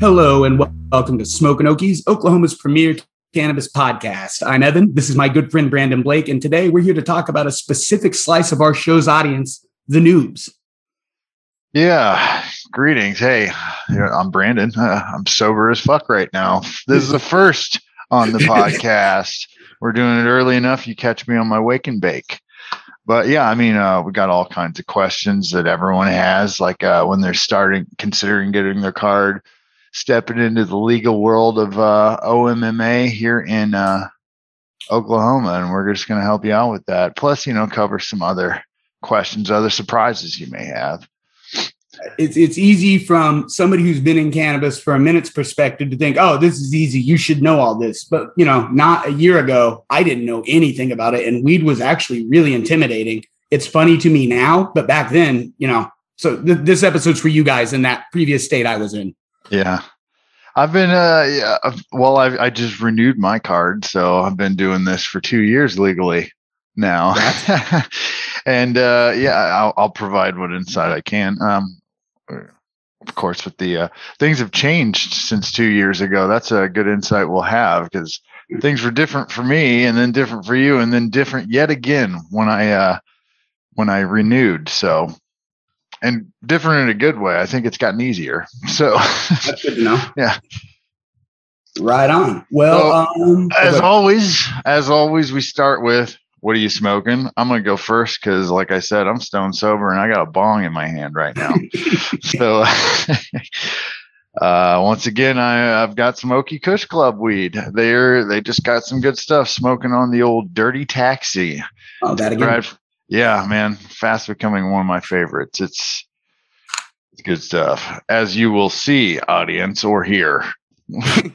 Hello and welcome to Smoking Okies, Oklahoma's premier cannabis podcast. I'm Evan. This is my good friend Brandon Blake, and today we're here to talk about a specific slice of our show's audience, the noobs. Yeah, greetings. Hey, I'm Brandon. Uh, I'm sober as fuck right now. This is the first on the podcast. We're doing it early enough. You catch me on my wake and bake. But yeah, I mean, uh, we got all kinds of questions that everyone has, like uh, when they're starting, considering getting their card stepping into the legal world of uh, OMMA here in uh, Oklahoma, and we're just going to help you out with that. Plus, you know, cover some other questions, other surprises you may have. It's it's easy from somebody who's been in cannabis for a minute's perspective to think, oh, this is easy. You should know all this. But you know, not a year ago, I didn't know anything about it, and weed was actually really intimidating. It's funny to me now, but back then, you know. So th- this episode's for you guys in that previous state I was in. Yeah. I've been uh yeah, well I I just renewed my card so I've been doing this for 2 years legally now. and uh yeah, I'll, I'll provide what insight I can. Um of course with the uh, things have changed since 2 years ago. That's a good insight we'll have cuz things were different for me and then different for you and then different yet again when I uh when I renewed. So and different in a good way. I think it's gotten easier. So that's good to know. yeah. Right on. Well, so, um, as okay. always, as always, we start with what are you smoking? I'm gonna go first because, like I said, I'm stone sober and I got a bong in my hand right now. so, uh, once again, I, I've got Smoky Kush Club weed. They're they just got some good stuff. Smoking on the old Dirty Taxi. Oh, that again. Right, yeah, man, fast becoming one of my favorites. It's, it's good stuff, as you will see, audience, or hear. but,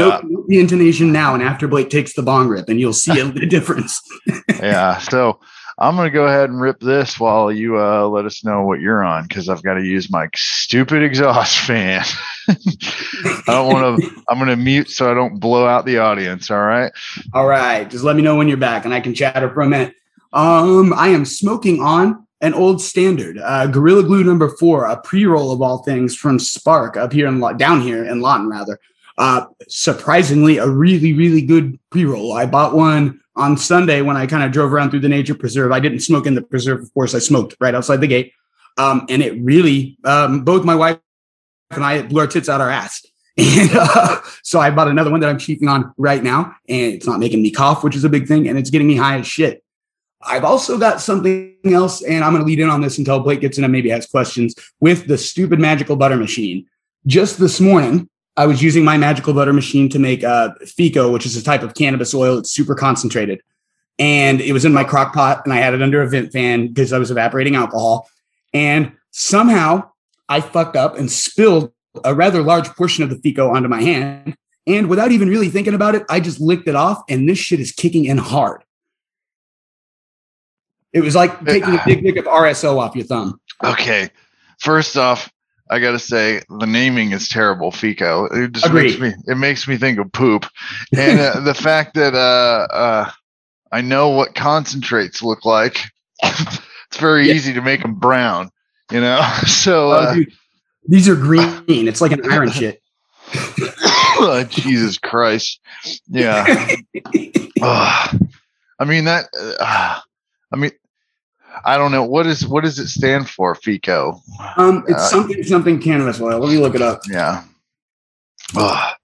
uh, the intonation now, and after Blake takes the bong rip, and you'll see the difference. yeah, so I'm going to go ahead and rip this while you uh, let us know what you're on because I've got to use my stupid exhaust fan. I don't want to, I'm going to mute so I don't blow out the audience. All right. All right. Just let me know when you're back and I can chatter for a minute. Um, I am smoking on an old standard, uh, Gorilla Glue number four, a pre-roll of all things from Spark up here in down here in Lawton, rather. Uh, surprisingly, a really, really good pre-roll. I bought one on Sunday when I kind of drove around through the nature preserve. I didn't smoke in the preserve, of course. I smoked right outside the gate, um, and it really, um, both my wife and I blew our tits out our ass. And uh, so I bought another one that I'm cheating on right now, and it's not making me cough, which is a big thing, and it's getting me high as shit. I've also got something else, and I'm going to lead in on this until Blake gets in and maybe has questions with the stupid magical butter machine. Just this morning, I was using my magical butter machine to make uh, FECO, which is a type of cannabis oil. It's super concentrated. And it was in my crock pot, and I had it under a vent fan because I was evaporating alcohol. And somehow I fucked up and spilled a rather large portion of the FECO onto my hand. And without even really thinking about it, I just licked it off, and this shit is kicking in hard. It was like taking a big lick of RSO off your thumb. Okay. First off, I gotta say the naming is terrible. FECO. It just Agreed. makes me it makes me think of poop, and uh, the fact that uh, uh, I know what concentrates look like. it's very yeah. easy to make them brown, you know. So oh, uh, dude, these are green. It's like an iron shit. oh, Jesus Christ! Yeah. I mean that. Uh, I mean, I don't know what is what does it stand for, FECO. Um, it's uh, something something cannabis oil. Let me look it up. Yeah. Ugh.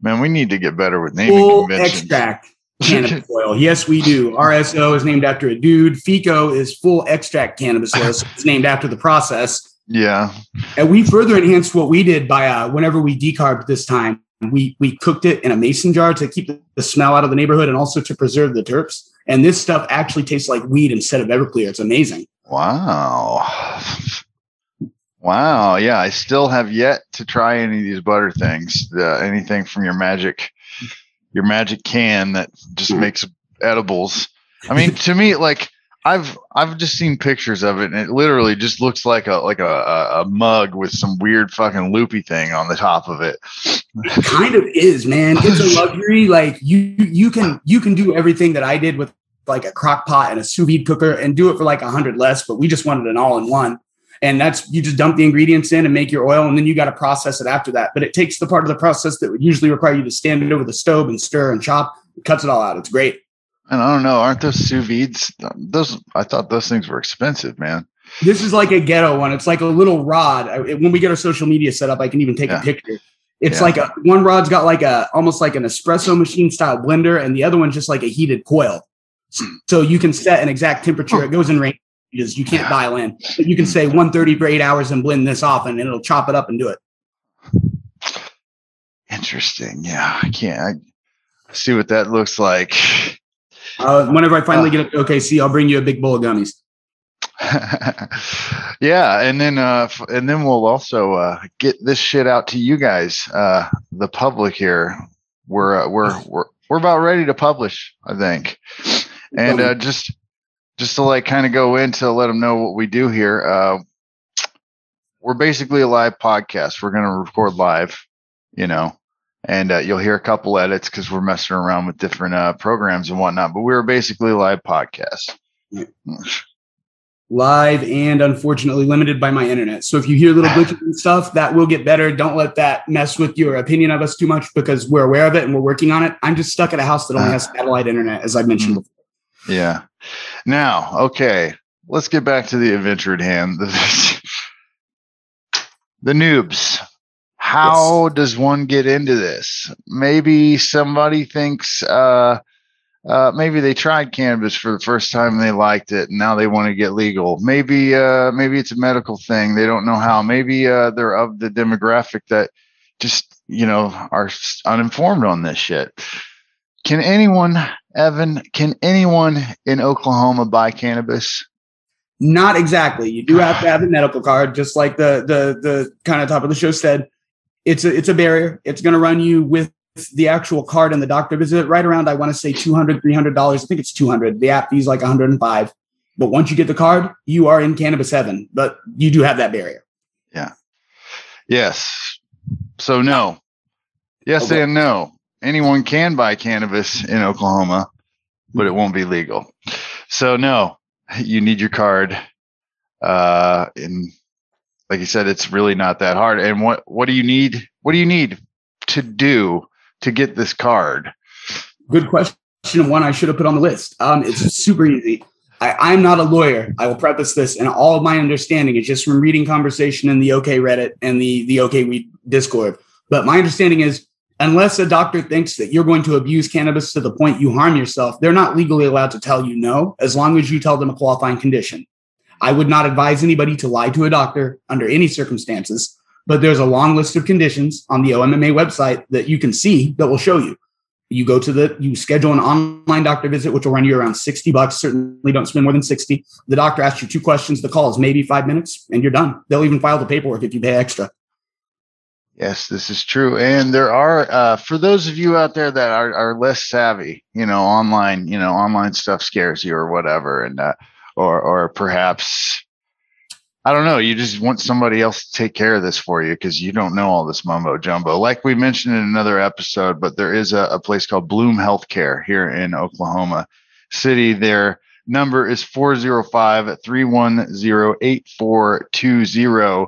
Man, we need to get better with naming Full conventions. extract cannabis oil. Yes, we do. RSO is named after a dude. FECO is full extract cannabis oil. So it's named after the process. Yeah. And we further enhanced what we did by uh, whenever we decarbed this time, we we cooked it in a mason jar to keep the smell out of the neighborhood and also to preserve the terps. And this stuff actually tastes like weed instead of Everclear. It's amazing. Wow. Wow. Yeah. I still have yet to try any of these butter things. Uh, anything from your magic, your magic can that just mm. makes edibles. I mean, to me, like I've I've just seen pictures of it, and it literally just looks like a like a, a mug with some weird fucking loopy thing on the top of it. It kind of is, man. It's a luxury. Like you you can you can do everything that I did with like a crock pot and a sous vide cooker and do it for like a hundred less, but we just wanted an all in one. And that's you just dump the ingredients in and make your oil, and then you got to process it after that. But it takes the part of the process that would usually require you to stand over the stove and stir and chop, it cuts it all out. It's great. And I don't know, aren't those sous vides? Those I thought those things were expensive, man. This is like a ghetto one. It's like a little rod. When we get our social media set up, I can even take yeah. a picture. It's yeah. like a one rod's got like a almost like an espresso machine style blender, and the other one's just like a heated coil. Hmm. So you can set an exact temperature. It goes in ranges. You can't dial in. But you can say 130 for eight hours and blend this off, and it'll chop it up and do it. Interesting. Yeah, I can't I see what that looks like. Uh, whenever I finally uh, get up to OKC, I'll bring you a big bowl of gummies. yeah, and then uh, and then we'll also uh, get this shit out to you guys, uh, the public here. We're uh, we're we're we're about ready to publish, I think, and uh, just just to like kind of go into let them know what we do here. Uh, we're basically a live podcast. We're going to record live, you know, and uh, you'll hear a couple edits because we're messing around with different uh, programs and whatnot. But we're basically live podcast. live and unfortunately limited by my internet. So if you hear little glitches and stuff, that will get better. Don't let that mess with your opinion of us too much because we're aware of it and we're working on it. I'm just stuck at a house that only has satellite internet, as I mentioned before. Yeah. Now, okay, let's get back to the adventure at hand. The noobs. How yes. does one get into this? Maybe somebody thinks uh, uh, maybe they tried cannabis for the first time and they liked it and now they want to get legal. Maybe uh, maybe it's a medical thing they don't know how. Maybe uh, they're of the demographic that just you know are uninformed on this shit. Can anyone evan can anyone in oklahoma buy cannabis? Not exactly. You do have to have a medical card just like the the the kind of top of the show said it's a it's a barrier. It's going to run you with the actual card and the doctor. Visit right around i want to say 200 300 dollars. I think it's 200 the app fees like 105 but once you get the card you are in cannabis heaven. But you do have that barrier. Yeah. Yes. So no. Yes okay. and no. Anyone can buy cannabis in oklahoma but it won't be legal. So no. You need your card uh and like you said it's really not that hard and what what do you need what do you need to do to get this card? Good question. One I should have put on the list. Um, it's super easy. I, am not a lawyer. I will preface this, and all of my understanding is just from reading conversation in the OK Reddit and the the OK We Discord. But my understanding is, unless a doctor thinks that you're going to abuse cannabis to the point you harm yourself, they're not legally allowed to tell you no, as long as you tell them a qualifying condition. I would not advise anybody to lie to a doctor under any circumstances but there's a long list of conditions on the OMMA website that you can see that will show you. You go to the, you schedule an online doctor visit, which will run you around 60 bucks. Certainly don't spend more than 60. The doctor asks you two questions. The call is maybe five minutes and you're done. They'll even file the paperwork if you pay extra. Yes, this is true. And there are, uh, for those of you out there that are, are less savvy, you know, online, you know, online stuff scares you or whatever. And, uh, or, or perhaps I don't know. You just want somebody else to take care of this for you because you don't know all this mumbo jumbo. Like we mentioned in another episode, but there is a, a place called Bloom Healthcare here in Oklahoma City. Their number is 405 310 8420.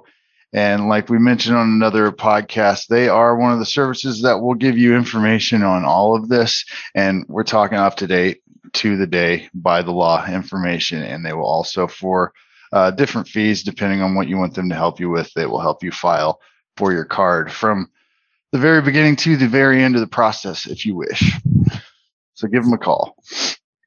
And like we mentioned on another podcast, they are one of the services that will give you information on all of this. And we're talking up to date to the day by the law information. And they will also, for uh, different fees depending on what you want them to help you with. They will help you file for your card from the very beginning to the very end of the process if you wish. So give them a call.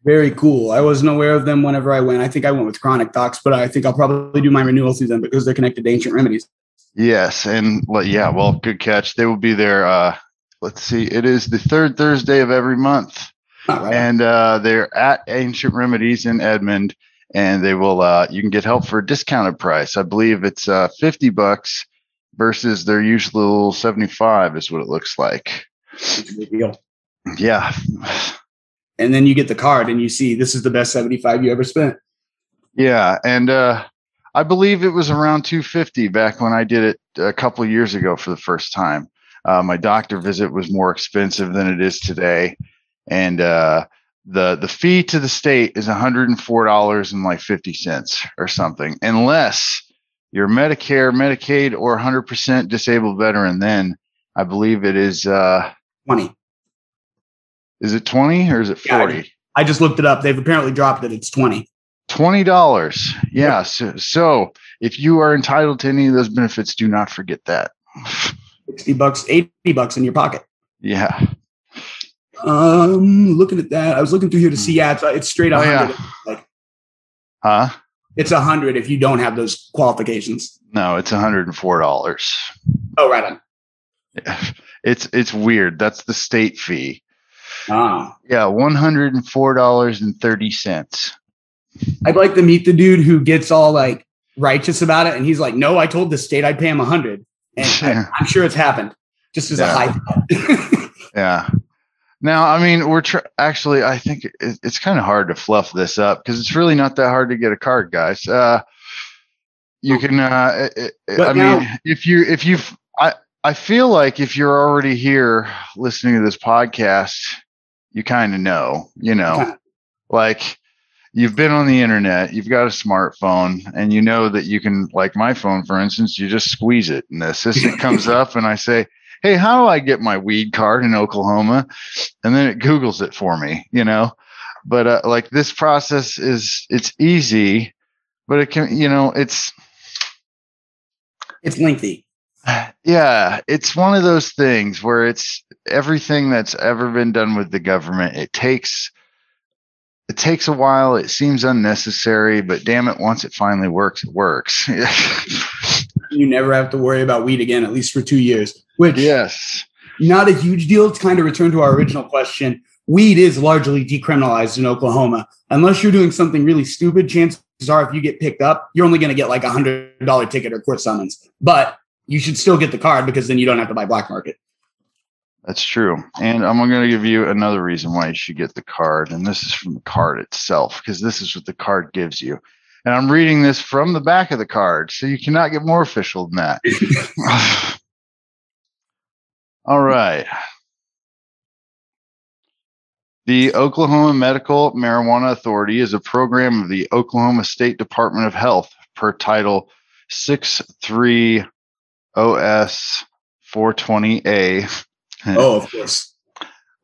Very cool. I wasn't aware of them whenever I went. I think I went with Chronic Docs, but I think I'll probably do my renewal through them because they're connected to Ancient Remedies. Yes, and yeah, well, good catch. They will be there. Uh, let's see, it is the third Thursday of every month, right. and uh, they're at Ancient Remedies in Edmond and they will uh, you can get help for a discounted price. I believe it's uh, 50 bucks versus their usual 75 is what it looks like. It's a big deal. Yeah. And then you get the card and you see this is the best 75 you ever spent. Yeah, and uh, I believe it was around 250 back when I did it a couple years ago for the first time. Uh, my doctor visit was more expensive than it is today, and uh, the the fee to the state is $104 and like 50 cents or something unless you're Medicare, Medicaid, or 100% disabled veteran, then I believe it is uh, 20. Is it 20 or is it 40? Yeah, I just looked it up. They've apparently dropped it. It's 20. $20. Yeah. So, so if you are entitled to any of those benefits, do not forget that. 60 bucks, 80 bucks in your pocket. Yeah. Um, looking at that, I was looking through here to see. Hmm. Yeah, it's, uh, it's straight Oh, yeah. Like, Huh? it's a 100 if you don't have those qualifications. No, it's $104. Oh, right on. It's it's weird. That's the state fee. Oh. Yeah, one hundred and four dollars and thirty cents. I'd like to meet the dude who gets all like righteous about it, and he's like, "No, I told the state I'd pay him a hundred, and I, I'm sure it's happened." Just as Yeah. a high. Yeah. Now, I mean, we're tr- actually. I think it, it's kind of hard to fluff this up because it's really not that hard to get a card, guys. Uh, you can. Uh, it, it- I now- mean, if you if you've, I I feel like if you're already here listening to this podcast, you kind of know. You know, like you've been on the internet, you've got a smartphone, and you know that you can, like my phone, for instance, you just squeeze it, and the assistant comes up, and I say, "Hey, how do I get my weed card in Oklahoma?" And then it Google's it for me, you know. But uh, like this process is, it's easy, but it can, you know, it's it's lengthy. yeah, it's one of those things where it's everything that's ever been done with the government. It takes it takes a while. It seems unnecessary, but damn it, once it finally works, it works. You never have to worry about weed again, at least for two years. Which yes. not a huge deal. To kind of return to our original question, weed is largely decriminalized in Oklahoma. Unless you're doing something really stupid, chances are if you get picked up, you're only going to get like a hundred dollar ticket or court summons. But you should still get the card because then you don't have to buy black market. That's true. And I'm going to give you another reason why you should get the card. And this is from the card itself, because this is what the card gives you. And I'm reading this from the back of the card. So you cannot get more official than that. All right. The Oklahoma Medical Marijuana Authority is a program of the Oklahoma State Department of Health per Title 63 OS 420A. Oh, of course.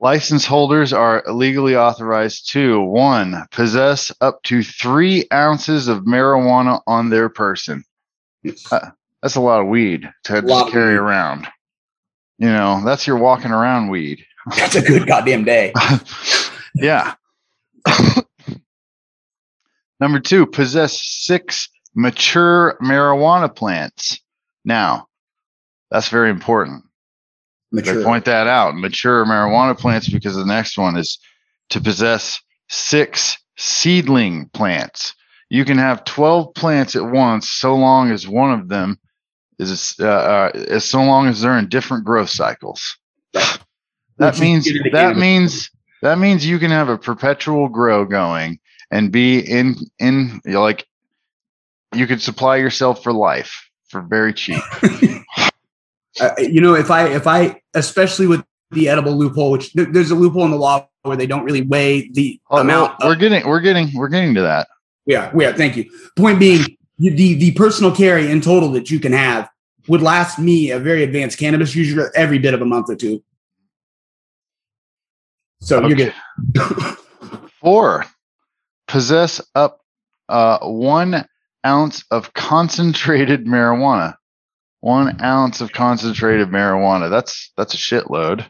License holders are legally authorized to one, possess up to three ounces of marijuana on their person. Uh, That's a lot of weed to just carry weed. around. You know, that's your walking around weed. That's a good goddamn day. yeah. Number two, possess six mature marijuana plants. Now, that's very important. They point that out. Mature marijuana plants because the next one is to possess six seedling plants. You can have 12 plants at once so long as one of them is uh, uh, as so long as they're in different growth cycles. That Which means that means that means you can have a perpetual grow going and be in in you know, like you could supply yourself for life for very cheap. Uh, you know, if I, if I, especially with the edible loophole, which there- there's a loophole in the law where they don't really weigh the Oh, amount. we're of, getting we're getting we're getting to that. Yeah, we are. Thank you. Point being, the the personal carry in total that you can have would last me a very advanced cannabis user every bit of a month or two. So you're good. Four, possess up uh, one ounce of concentrated marijuana. One ounce of concentrated marijuana. That's that's a shitload.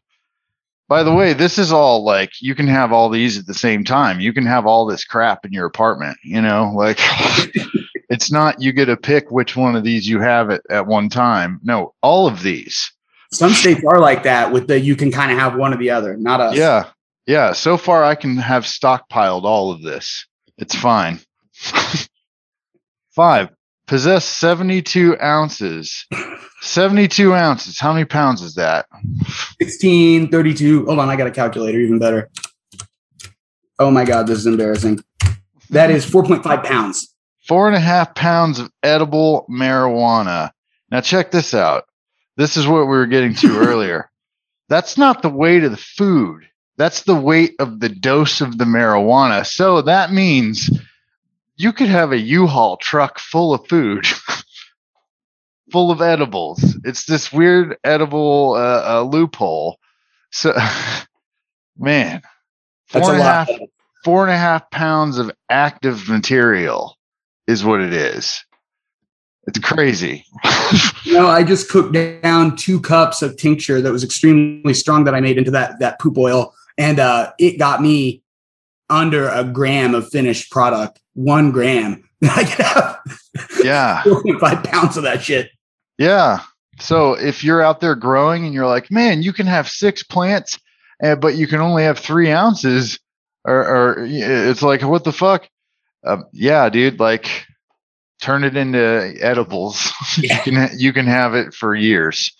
By the way, this is all like you can have all these at the same time. You can have all this crap in your apartment. You know, like it's not you get to pick which one of these you have at, at one time. No, all of these. Some states are like that with the you can kind of have one or the other, not us. Yeah. Yeah. So far, I can have stockpiled all of this. It's fine. Five, possess 72 ounces. 72 ounces. How many pounds is that? 16, 32. Hold on, I got a calculator, even better. Oh my God, this is embarrassing. That is 4.5 pounds. Four and a half pounds of edible marijuana. Now, check this out. This is what we were getting to earlier. That's not the weight of the food. That's the weight of the dose of the marijuana. So that means you could have a U-Haul truck full of food full of edibles. It's this weird edible uh, uh, loophole. So, man, four a and a lot. half four and a half pounds of active material is what it is. It's crazy. You know, I just cooked down two cups of tincture that was extremely strong that I made into that that poop oil, and uh, it got me under a gram of finished product. One gram. I could have yeah. 4.5 pounds of that shit. Yeah. So if you're out there growing and you're like, man, you can have six plants, uh, but you can only have three ounces, or, or it's like, what the fuck? Uh, yeah, dude. Like, turn it into edibles. Yeah. you can you can have it for years.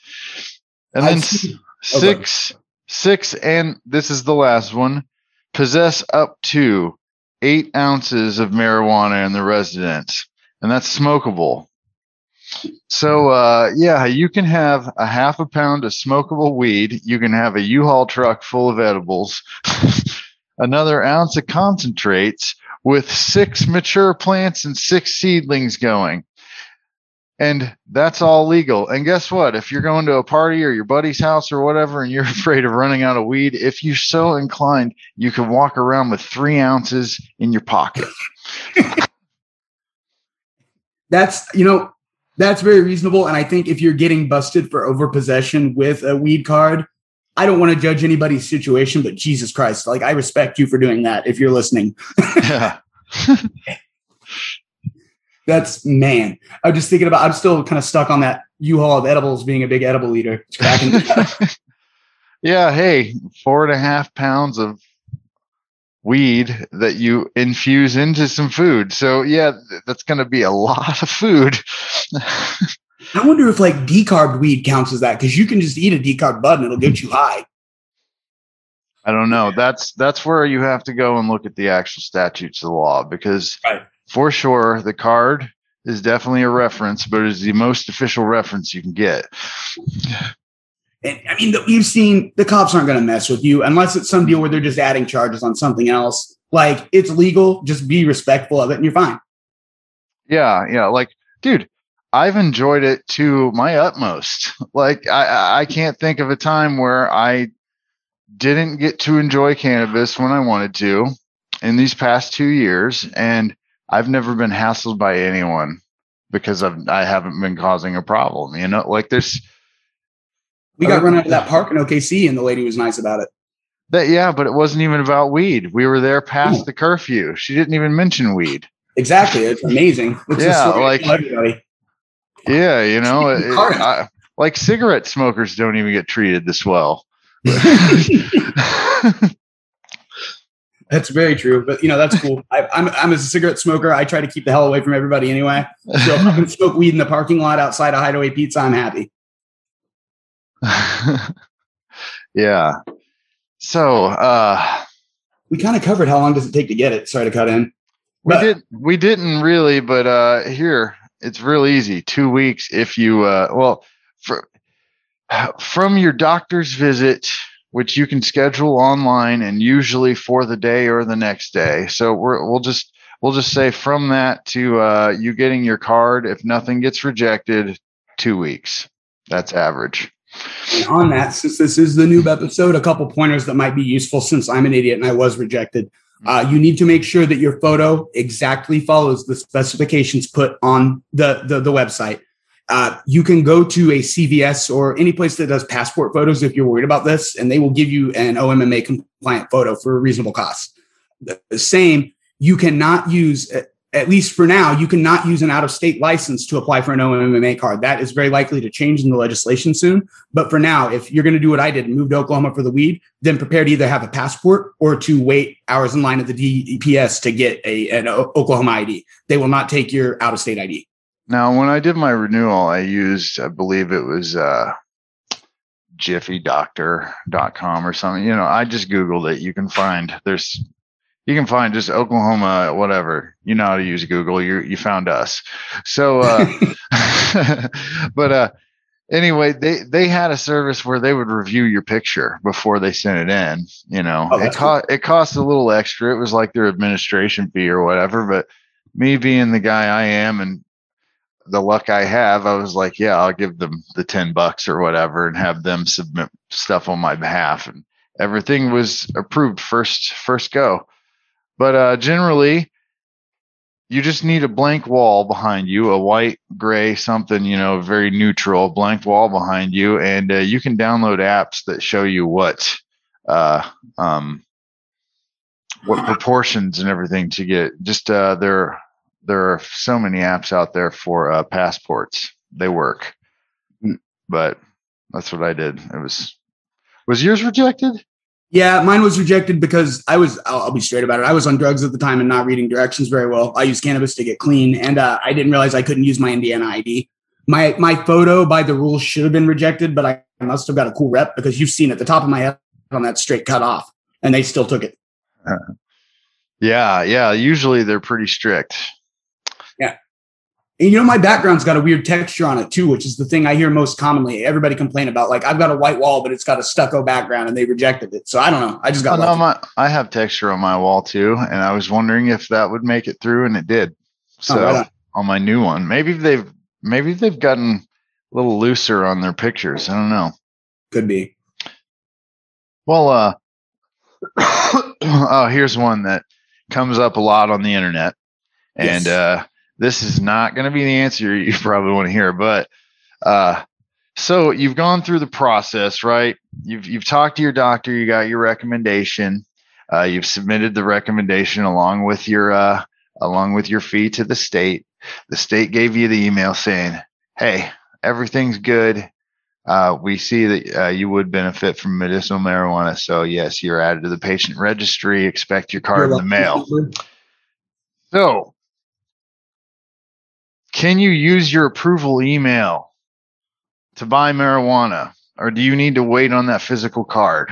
And then I've s- seen- Oh, six six and this is the last one possess up to eight ounces of marijuana in the residence and that's smokable. So uh yeah you can have a half a pound of smokable weed. You can have a u-haul truck full of edibles. Another ounce of concentrates with six mature plants and six seedlings going and that's all legal. And guess what? If you're going to a party or your buddy's house or whatever, and you're afraid of running out of weed, if you're so inclined, you can walk around with three ounces in your pocket. That's you know that's very reasonable, and I think if you're getting busted for overpossession with a weed card, I don't want to judge anybody's situation, but Jesus Christ, like I respect you for doing that. If you're listening, yeah. That's man. I'm just thinking about. I'm still kind of stuck on that U-Haul of edibles being a big edible cracking. yeah. Hey, four and a half pounds of weed that you infuse into some food. So yeah, that's going to be a lot of food. I wonder if like decarbed weed counts as that because you can just eat a decarb bud and it'll get you high. I don't know. That's that's where you have to go and look at the actual statutes of the law because Right. For sure the card is definitely a reference, but it is the most official reference you can get. And I mean, the, we've seen the cops aren't going to mess with you unless it's some deal where they're just adding charges on something else. Like it's legal, just be respectful of it, and you're fine. Yeah, yeah. Like, dude, I've enjoyed it to my utmost. Like, I I can't think of a time where I didn't get to enjoy cannabis when I wanted to in these past two years, and I've never been hassled by anyone because I've I haven't been causing a problem. You know, like there's We got run uh, out of that park in OKC, and the lady was nice about it. that. Yeah, but it wasn't even about weed. We were there past Oh. the curfew. She didn't even mention weed. Exactly, it's amazing. It's Yeah, like- everybody. Yeah, you know, it- I- like cigarette smokers don't even get treated this well. That's very true, but you know that's cool. I, I'm I'm a cigarette smoker. I try to keep the hell away from everybody anyway. So if I can smoke weed in the parking lot outside of Hideaway Pizza, I'm happy. yeah. So uh We kind of covered how long does it take to get it. Sorry to cut in. we But- did we didn't really, but uh here it's real easy. Two weeks if you uh well for, from your doctor's visit, which you can schedule online and usually for the day or the next day. So we're we'll just we'll just say from that to uh you getting your card, if nothing gets rejected, two weeks. That's average. And on that, since this is the noob episode, a couple pointers that might be useful since I'm an idiot and I was rejected. Uh, you need to make sure that your photo exactly follows the specifications put on the, the, the website. Uh, you can go to a CVS or any place that does passport photos if you're worried about this, and they will give you an OMMA compliant photo for a reasonable cost. The same, you cannot use, at least for now, you cannot use an out of state license to apply for an OMMA card. That is very likely to change in the legislation soon. But for now, if you're going to do what I did and move to Oklahoma for the weed, then prepare to either have a passport or to wait hours in line at the DPS to get a, an Oklahoma ID. They will not take your out of state ID. Now, when I did my renewal, I used, I believe it was uh, jiffydoctor.com or something. You know, I just Googled it. You can find, there's, you can find just Oklahoma, whatever. You know how to use Google. You you found us. So, uh, but uh, anyway, they they had a service where they would review your picture before they sent it in. You know, Oh, it cost it cost a little extra. It was like their administration fee or whatever. But me being the guy I am, and the luck I have, I was like, yeah, I'll give them the 10 bucks or whatever and have them submit stuff on my behalf. And everything was approved first, first go. But uh, generally, you just need a blank wall behind you, a white, gray, something, you know, very neutral, blank wall behind you. And uh, you can download apps that show you what, uh, um, what proportions and everything to get. Just uh, there, there are so many apps out there for uh, passports. They work, mm. but that's what I did. It was was yours rejected? Yeah, mine was rejected because I was, I'll, I'll, be straight about it. I was on drugs at the time and not reading directions very well. I used cannabis to get clean and uh, I didn't realize I couldn't use my Indiana ID. My, my photo by the rules should have been rejected, but I must have got a cool rep because you've seen at the top of my head on that straight cut off and they still took it. Uh, yeah. Yeah. Usually they're pretty strict. And you know, my background's got a weird texture on it too, which is the thing I hear most commonly. Everybody complain about like I've got a white wall, but it's got a stucco background, and they rejected it. So I don't know. I just got. Oh, no, my, I have texture on my wall too, and I was wondering if that would make it through, and it did. So oh, right on. on my new one, maybe they've maybe they've gotten a little looser on their pictures. I don't know. Could be. Well, uh, oh, here's one that comes up a lot on the internet, and yes. uh this is not going to be the answer you probably want to hear, but uh, so you've gone through the process, right? You've you've talked to your doctor, you got your recommendation, uh, you've submitted the recommendation along with your uh, along with your fee to the state. The state gave you the email saying, "Hey, everything's good. Uh, we see that uh, you would benefit from medicinal marijuana. So yes, you're added to the patient registry. Expect your card in the mail." So can you use your approval email to buy marijuana, or do you need to wait on that physical card?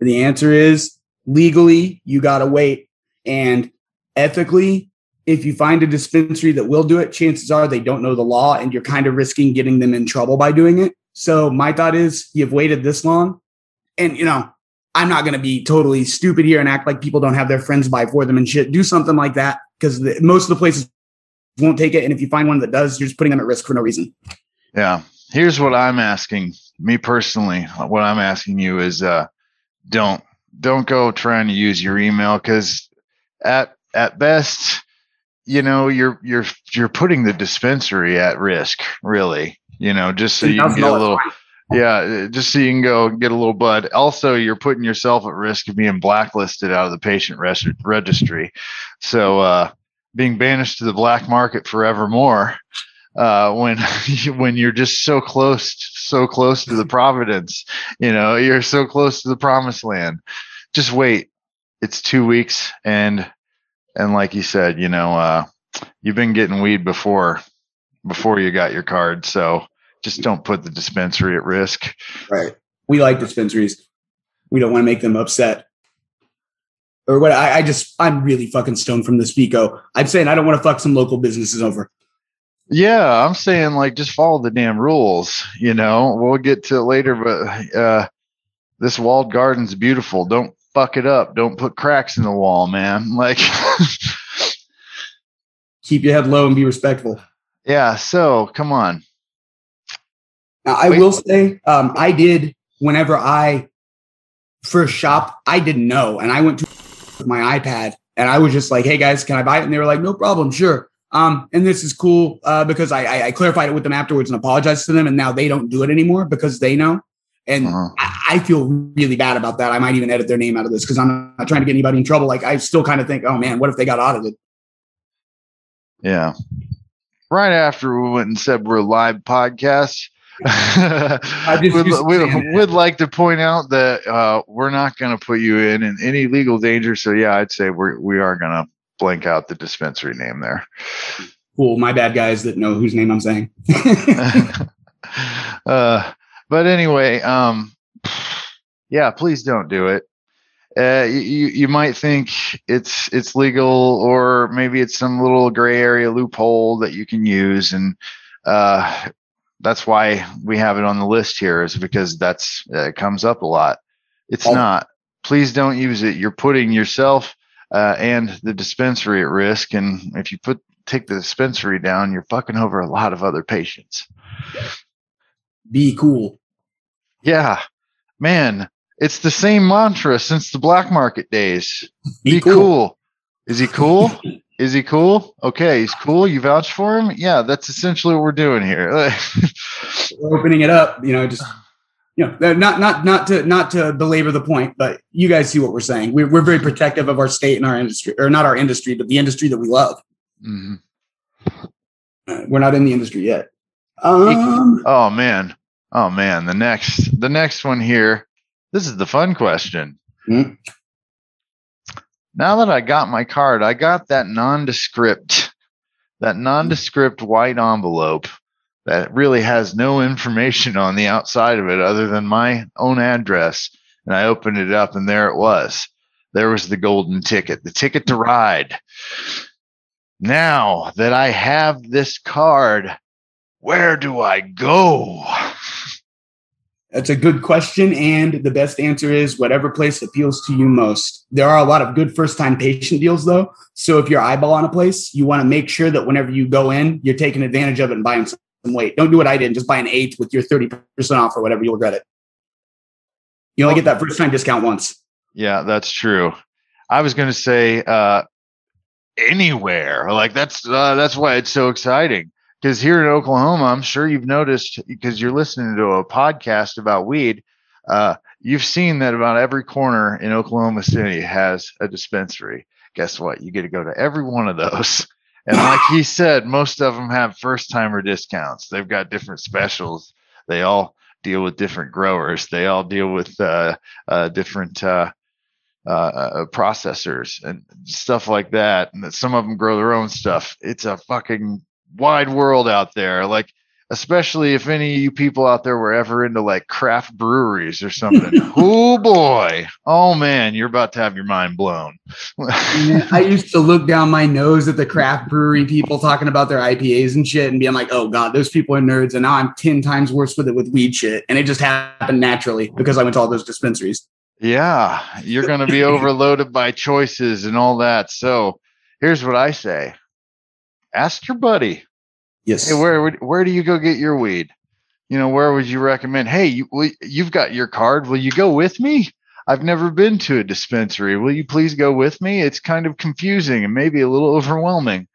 The answer is legally, you got to wait. And ethically, if you find a dispensary that will do it, chances are they don't know the law and you're kind of risking getting them in trouble by doing it. So my thought is you've waited this long. And, you know, I'm not going to be totally stupid here and act like people don't have their friends buy for them and shit. Do something like that because most of the places won't take it. And if you find one that does, you're just putting them at risk for no reason. Yeah. Here's what I'm asking me personally. What I'm asking you is, uh, don't, don't go trying to use your email because at, at best, you know, you're, you're, you're putting the dispensary at risk, really, you know, just so you can get a little, yeah, just so you can go get a little bud. Also, you're putting yourself at risk of being blacklisted out of the patient registry. So, uh, being banished to the black market forevermore uh, when when you're just so close so close to the providence you know you're so close to the promised land. Just wait. It's two weeks and and like you said you know uh, you've been getting weed before before you got your card so just don't put the dispensary at risk. Right. We like dispensaries. We don't want to make them upset or what I, I, just I'm really fucking stoned from this Pico. I'm saying I don't want to fuck some local businesses over. Yeah, I'm saying like just follow the damn rules. You know, we'll get to it later, but uh, this walled garden's beautiful. Don't fuck it up. Don't put cracks in the wall, man. Like, keep your head low and be respectful. Yeah. So come on. Now I Wait. will say, um, I did whenever I first shop, I didn't know, and I went to my iPad and I was just like, "Hey guys, can I buy it?" And they were like, "No problem, sure." Um, and this is cool uh, because I, I, I, clarified it with them afterwards and apologized to them, and now they don't do it anymore because they know. And uh-huh. I, I, feel really bad about that. I might even edit their name out of this because I'm not trying to get anybody in trouble. Like I still kind of think, oh man, what if they got audited? Yeah. Right after we went and said we're a live podcast, we'd, we'd, we'd, like to point out that uh, we're not going to put you in, in any legal danger. So yeah, I'd say we're we are going to blank out the dispensary name there. Cool. My bad guys that know whose name I'm saying. uh, but anyway, um, yeah, please don't do it. Uh, you you might think it's it's legal, or maybe it's some little gray area loophole that you can use, and uh, that's why we have it on the list here is because that's uh, it comes up a lot. It's oh. not. Please don't use it. You're putting yourself uh, and the dispensary at risk. And if you put take the dispensary down, you're fucking over a lot of other patients. Be cool. Yeah, man, it's the same mantra since the black market days. Be, Be, cool. Is he cool? Is he cool? Okay, he's cool. You vouch for him? Yeah, that's essentially what we're doing here. We're opening it up, you know, just you know, not not not to not to belabor the point, but you guys see what we're saying. We're we're very protective of our state and our industry, or not our industry, but the industry that we love. Mhm. Uh, we're not in the industry yet. Um, Oh man. Oh man. The next the next one here. This is the fun question. Hmm. Now that I got my card, I got that nondescript, that nondescript white envelope that really has no information on the outside of it other than my own address. And I opened it up and there it was. There was the golden ticket, the ticket to ride. Now that I have this card, where do I go? That's a good question. And the best answer is whatever place appeals to you most. There are a lot of good first time patient deals, though. So if you're eyeballing a place, you want to make sure that whenever you go in, you're taking advantage of it and buying some weight. Don't do what I did and just buy an eighth with your 30% off or whatever. You'll regret it. You only get that first time discount once. Yeah, that's true. I was going to say uh, anywhere. Like that's uh, that's why it's so exciting. Because here in Oklahoma, I'm sure you've noticed because you're listening to a podcast about weed. Uh, you've seen that about every corner in Oklahoma City has a dispensary. Guess what? You get to go to every one of those. And like he said, most of them have first timer discounts. They've got different specials. They all deal with different growers. They all deal with uh, uh, different uh, uh, uh, processors and stuff like that. And some of them grow their own stuff. It's a fucking wide world out there. Like, especially if any of you people out there were ever into like craft breweries or something. oh boy. Oh man, you're about to have your mind blown. I used to look down my nose at the craft brewery people talking about their IPAs and shit and being like, oh God, those people are nerds. And now I'm 10 times worse with it with weed shit. And it just happened naturally because I went to all those dispensaries. Yeah, you're going to be overloaded by choices and all that. So here's what I say ask your buddy, Yes. hey, where, would- where do you go get your weed? You know, where would you recommend? Hey, you, you've got your card. Will you go with me? I've never been to a dispensary. Will you please go with me? It's kind of confusing and maybe a little overwhelming.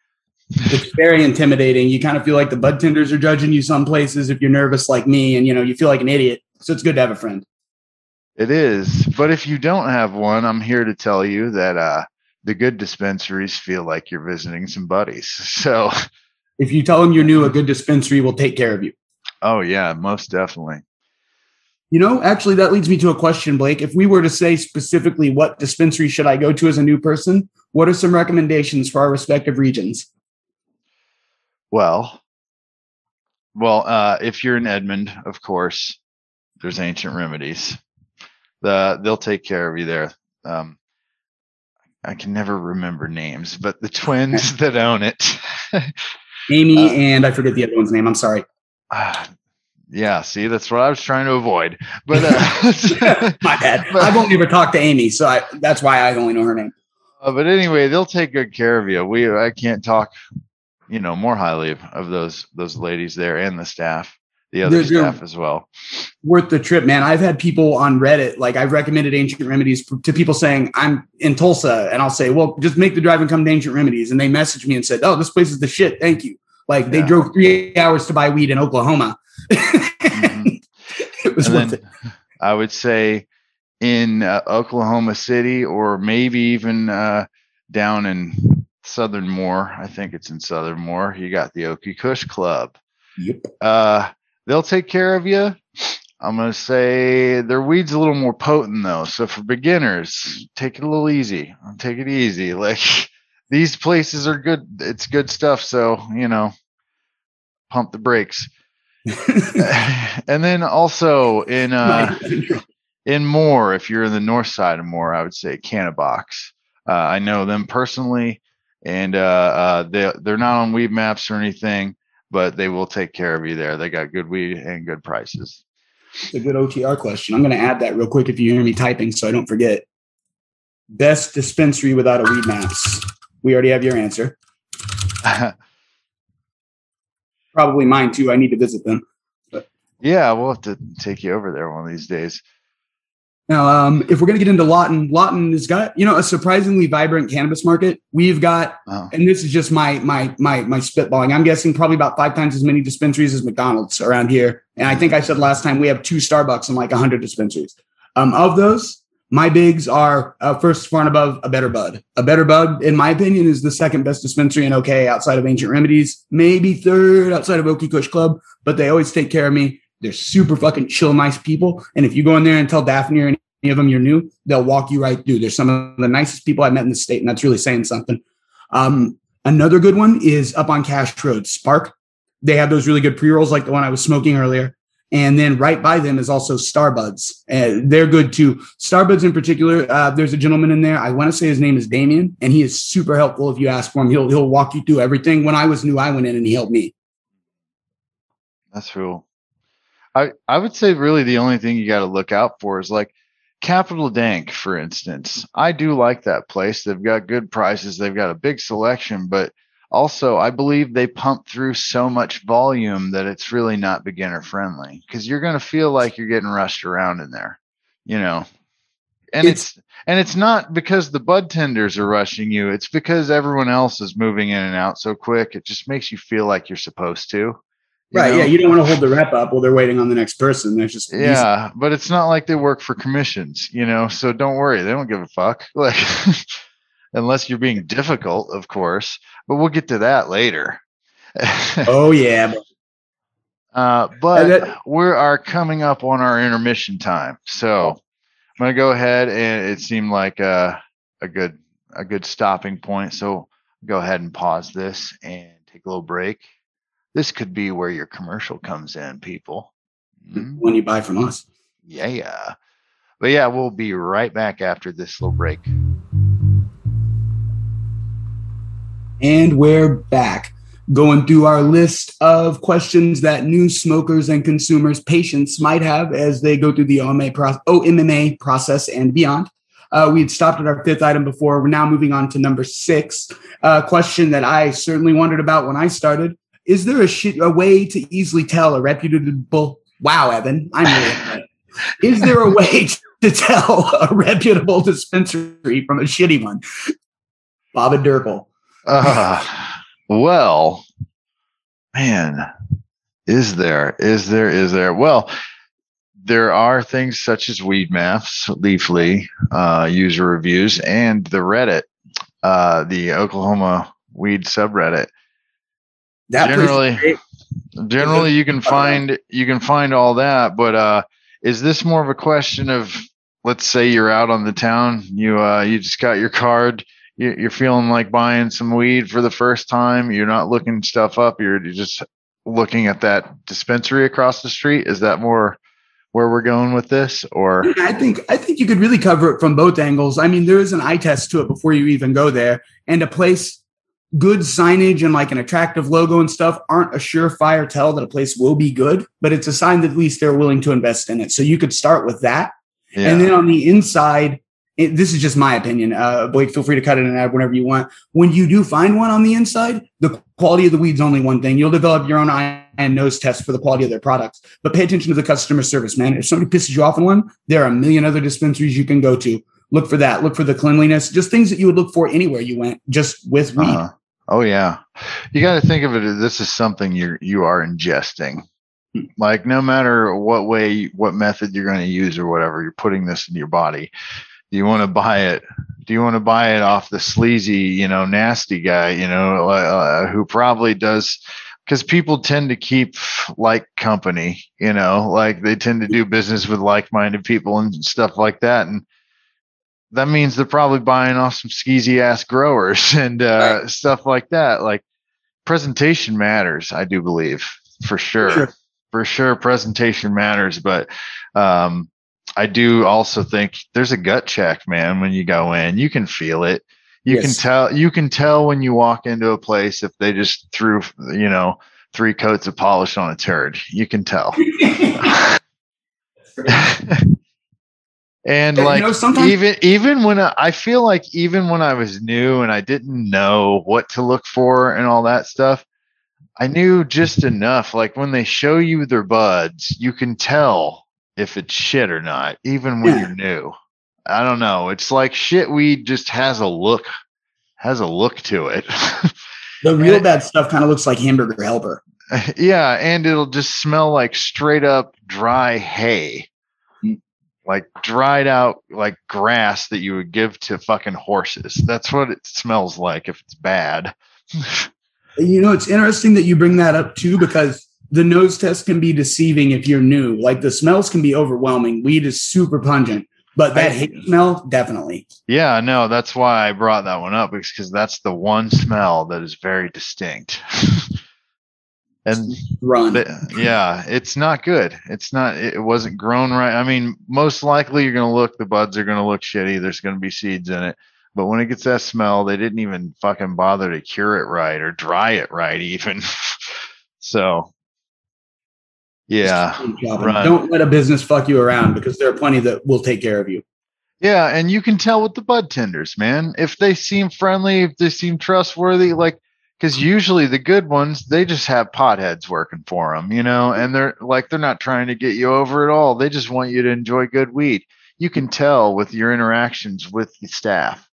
it's very intimidating. You kind of feel like the bud tenders are judging you some places if you're nervous like me and you know you feel like an idiot. So it's good to have a friend. It is. But if you don't have one, I'm here to tell you that uh, the good dispensaries feel like you're visiting some buddies. So, If you tell them you're new, a good dispensary will take care of you. oh, yeah, most definitely. You know, actually, that leads me to a question, Blake. If we were to say specifically what dispensary should I go to as a new person, what are some recommendations for our respective regions? Well, well, uh, if you're in Edmond, of course, there's Ancient Remedies. The they'll take care of you there. Um, I can never remember names, but the twins that own it. Amy Uh, and I forget the other one's name. I'm sorry. Ah, yeah, see, that's what I was trying to avoid. But uh, My bad. But- I've only ever talk to Amy, so I, that's why I only know her name. Uh, but anyway, they'll take good care of you. We I can't talk, you know, more highly of, of those those ladies there and the staff, the other They're- they're- as well. Worth the trip, man. I've had people on Reddit, like I've recommended Ancient Remedies to people saying, I'm in Tulsa. And I'll say, well, just make the drive and come to Ancient Remedies. And they messaged me and said, oh, this place is the shit. Thank you. Like they drove three hours to buy weed in Oklahoma. Mhm. it was And worth it. I would say in uh, Oklahoma City or maybe even uh, down in Southern Moore. I think it's in Southern Moore. You got the Okie Kush Club. Yep. Uh, they'll take care of you. I'm gonna say their weed's a little more potent though. So for beginners, take it a little easy. Take it easy. Like these places are good. It's good stuff. So you know, pump the brakes. and then also in uh, in Moore, if you're in the north side of Moore, I would say Cannabox. Uh, I know them personally, and uh, uh, they they're not on Weedmaps or anything, but they will take care of you there. They got good weed and good prices. It's a good OTR question. I'm going to add that real quick if you hear me typing so I don't forget. Best dispensary without a Weedmaps. We already have your answer. Probably mine too. I need to visit them. yeah, we'll have to take you over there one of these days. Now, um, if we're going to get into Lawton, Lawton has got you know a surprisingly vibrant cannabis market. We've got, oh. and this is just my my my my spitballing. I'm guessing probably about five times as many dispensaries as McDonald's around here. And I think I said last time we have two Starbucks and like hundred dispensaries. Um, of those, my bigs are uh, first far and above a better bud. A better bud, in my opinion, is the second best dispensary in OK outside of Ancient Remedies, maybe third outside of Okie Kush Club, but they always take care of me. They're super fucking chill, nice people. And if you go in there and tell Daphne or any of them you're new, they'll walk you right through. They're some of the nicest people I've met in the state, and that's really saying something. Um, another good one is up on Cache Road, Spark. They have those really good pre rolls like the one I was smoking earlier. And then right by them is also Starbuds. And they're good too. Starbuds in particular, uh, there's a gentleman in there. I want to say his name is Damien, and he is super helpful if you ask for him. He'll he'll walk you through everything. When I was new, I went in and he helped me. That's cool. I, I would say really the only thing you got to look out for is like Capital Dank, for instance. I do like that place. They've got good prices, they've got a big selection, but also I believe they pump through so much volume that it's really not beginner friendly because you're going to feel like you're getting rushed around in there, you know. And it's, it's and it's not because the bud tenders are rushing you. It's because everyone else is moving in and out so quick. It just makes you feel like you're supposed to right. Know? Yeah. You don't want to hold the rep up while they're waiting on the next person. There's just yeah, easy. but it's not like they work for commissions, you know. So don't worry, they don't give a fuck. Like unless you're being difficult, of course. But we'll get to that later. oh yeah. Uh, but that, we are coming up on our intermission time, so I'm gonna go ahead and it seemed like a, a good a good stopping point. So go ahead and pause this and take a little break this could be where your commercial comes in, people. Mm-hmm. When you buy from us. Yeah, yeah. But yeah, we'll be right back after this little break. And we're back going through our list of questions that new smokers and consumers, patients might have as they go through the OMA pro- OMMA process and beyond. Uh, we had stopped at our fifth item before. We're now moving on to number six. A uh, question that I certainly wondered about when I started is there a, sh- a way to easily tell a reputable? Wow, Evan, I'm really. is there a way to tell a reputable dispensary from a shitty one? Bob and Durkle. Uh, well, man, is there? Is there? Is there? Well, there are things such as Weedmaps, Leafly, uh, user reviews, and the Reddit, uh, the Oklahoma weed subreddit that generally, generally you can find you can find all that. But uh, is this more of a question of let's say you're out on the town, you uh, you just got your card, you, you're feeling like buying some weed for the first time, you're not looking stuff up, you're just looking at that dispensary across the street. Is that more? where we're going with this or i think i think you could really cover it from both angles i mean there is an eye test to it before you even go there and a place good signage and like an attractive logo and stuff aren't a surefire tell that a place will be good, but it's a sign that at least they're willing to invest in it. So you could start with that. Yeah. And then on the inside, it, this is just my opinion. Uh, Blake, feel free to cut it and add whenever you want. When you do find one on the inside, the quality of the weed's only one thing. You'll develop your own eye and nose test for the quality of their products, but pay attention to the customer service, man. If somebody pisses you off in one, there are a million other dispensaries you can go to. Look for that. Look for the cleanliness, just things that you would look for anywhere you went, just with weed. Uh-huh. Oh yeah, you got to think of it as this is something you you are ingesting. Like no matter what way, what method you're going to use or whatever, you're putting this in your body. Do you want to buy it? Do you want to buy it off the sleazy, you know, nasty guy, you know, uh, who probably does? Because people tend to keep like company, you know, like they tend to do business with like-minded people and stuff like that, and that means they're probably buying off some skeezy ass growers and uh, right. stuff like that. Like presentation matters, I do believe for sure. sure. For sure, presentation matters, but um, I do also think there's a gut check, man. When you go in, you can feel it. You yes. can tell. You can tell when you walk into a place if they just threw, you know, three coats of polish on a turd. You can tell. And Yeah, you like know, sometimes- even even when I, I feel like even when I was new and I didn't know what to look for and all that stuff, I knew just enough. Like when they show you their buds, you can tell if it's shit or not, even when Yeah. you're new. I don't know. It's like shit weed just has a look has a look to it. The real bad stuff kind of looks like hamburger helper. yeah, and it'll just smell like straight up dry hay. Like dried out like grass that you would give to fucking horses. That's what it smells like if it's bad. You know, it's interesting that you bring that up too, because the nose test can be deceiving if you're new. Like the smells can be overwhelming. Weed is super pungent, but that hay smell, definitely. Yeah, no, that's why I brought that one up because that's the one smell that is very distinct. and Run. yeah, it's not good. It's not. It wasn't grown right. I mean, most likely you're gonna look. The buds are gonna look shitty. There's gonna be seeds in it. But when it gets that smell, they didn't even fucking bother to cure it right or dry it right, even. so, yeah. Don't let a business fuck you around because there are plenty that will take care of you. yeah, and you can tell with the bud tenders, man. If they seem friendly, if they seem trustworthy, like because usually the good ones they just have potheads working for them, you know, and they're like they're not trying to get you over at all. They just want you to enjoy good weed. You can tell with your interactions with the staff.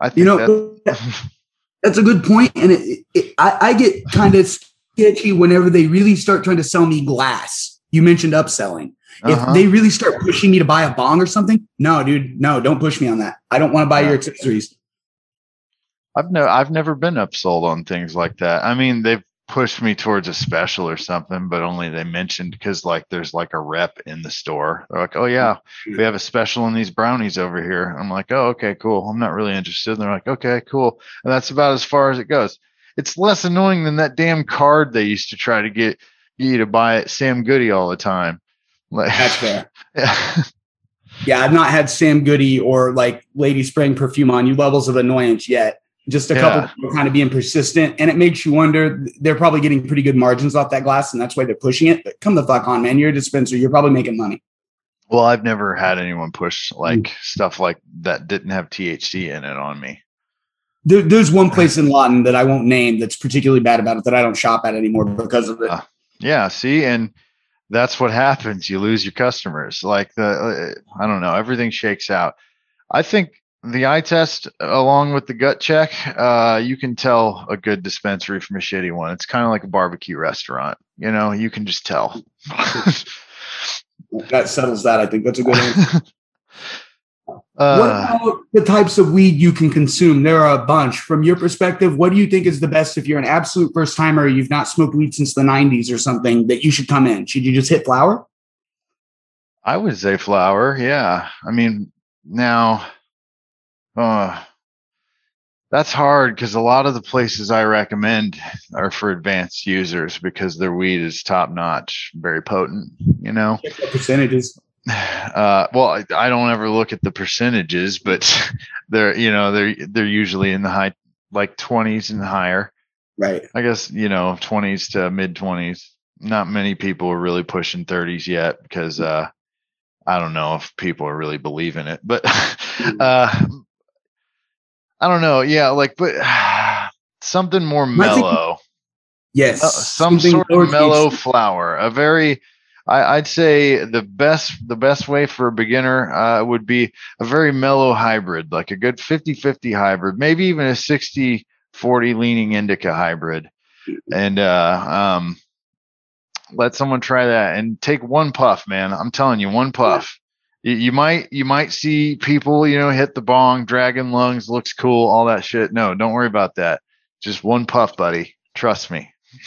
I think You know, that, that's a good point, and it, it, I, I get kind of sketchy whenever they really start trying to sell me glass. You mentioned upselling. uh-huh. If they really start pushing me to buy a bong or something, no, dude, no, don't push me on that. I don't want to buy your accessories. I've no, I've never been upsold on things like that. I mean, they've pushed me towards a special or something, but only they mentioned because like there's like a rep in the store. They're like, oh yeah, we have a special on these brownies over here. I'm like, oh okay, cool. I'm not really interested. And they're like, okay, cool. And that's about as far as it goes. It's less annoying than that damn card they used to try to get you to buy at Sam Goody all the time. Like, That's fair. yeah. Yeah, I've not had Sam Goody or like Lady Spring perfume on you levels of annoyance yet. Just a couple Yeah. people kind of being persistent, and it makes you wonder. They're probably getting pretty good margins off that glass, and that's why they're pushing it. But come the fuck on, man! You're a dispenser. You're probably making money. Well, I've never had anyone push like stuff like that didn't have THC in it on me. There, there's one place in Lawton that I won't name that's particularly bad about it that I don't shop at anymore because of it. Ah. Yeah, see, and that's what happens. You lose your customers. Like the, uh, I don't know, everything shakes out. I think the eye test, along with the gut check, uh, you can tell a good dispensary from a shitty one. It's kind of like a barbecue restaurant. You know, you can just tell. that settles that. I think that's a good answer. what uh, about the types of weed you can consume? There are a bunch. From your perspective, what do you think is the best if you're an absolute first timer, you've not smoked weed since the 90s or something, that you should come in? Should you just hit flower? I would say flower. Yeah. I mean, now, uh, that's hard because a lot of the places I recommend are for advanced users because their weed is top notch, very potent, you know? Percentages. Uh, well, I, I don't ever look at the percentages, but they're, you know, they're, they're usually in the high, like 20s and higher. Right. I guess, you know, 20s to mid 20s. Not many people are really pushing 30s yet because, uh, I don't know if people are really believing it, but, uh, I don't know. Yeah. Like, but something more mellow. Yes. Uh, some Something sort of mellow flower. A very, I, I'd say the best the best way for a beginner uh, would be a very mellow hybrid, like a good 50-50 hybrid, maybe even a 60-40 leaning indica hybrid, and uh, um, let someone try that and take one puff, man. I'm telling you, one puff. You, might you might see people, you know, hit the bong, dragon lungs, looks cool, all that shit. No, don't worry about that. Just one puff, buddy. Trust me.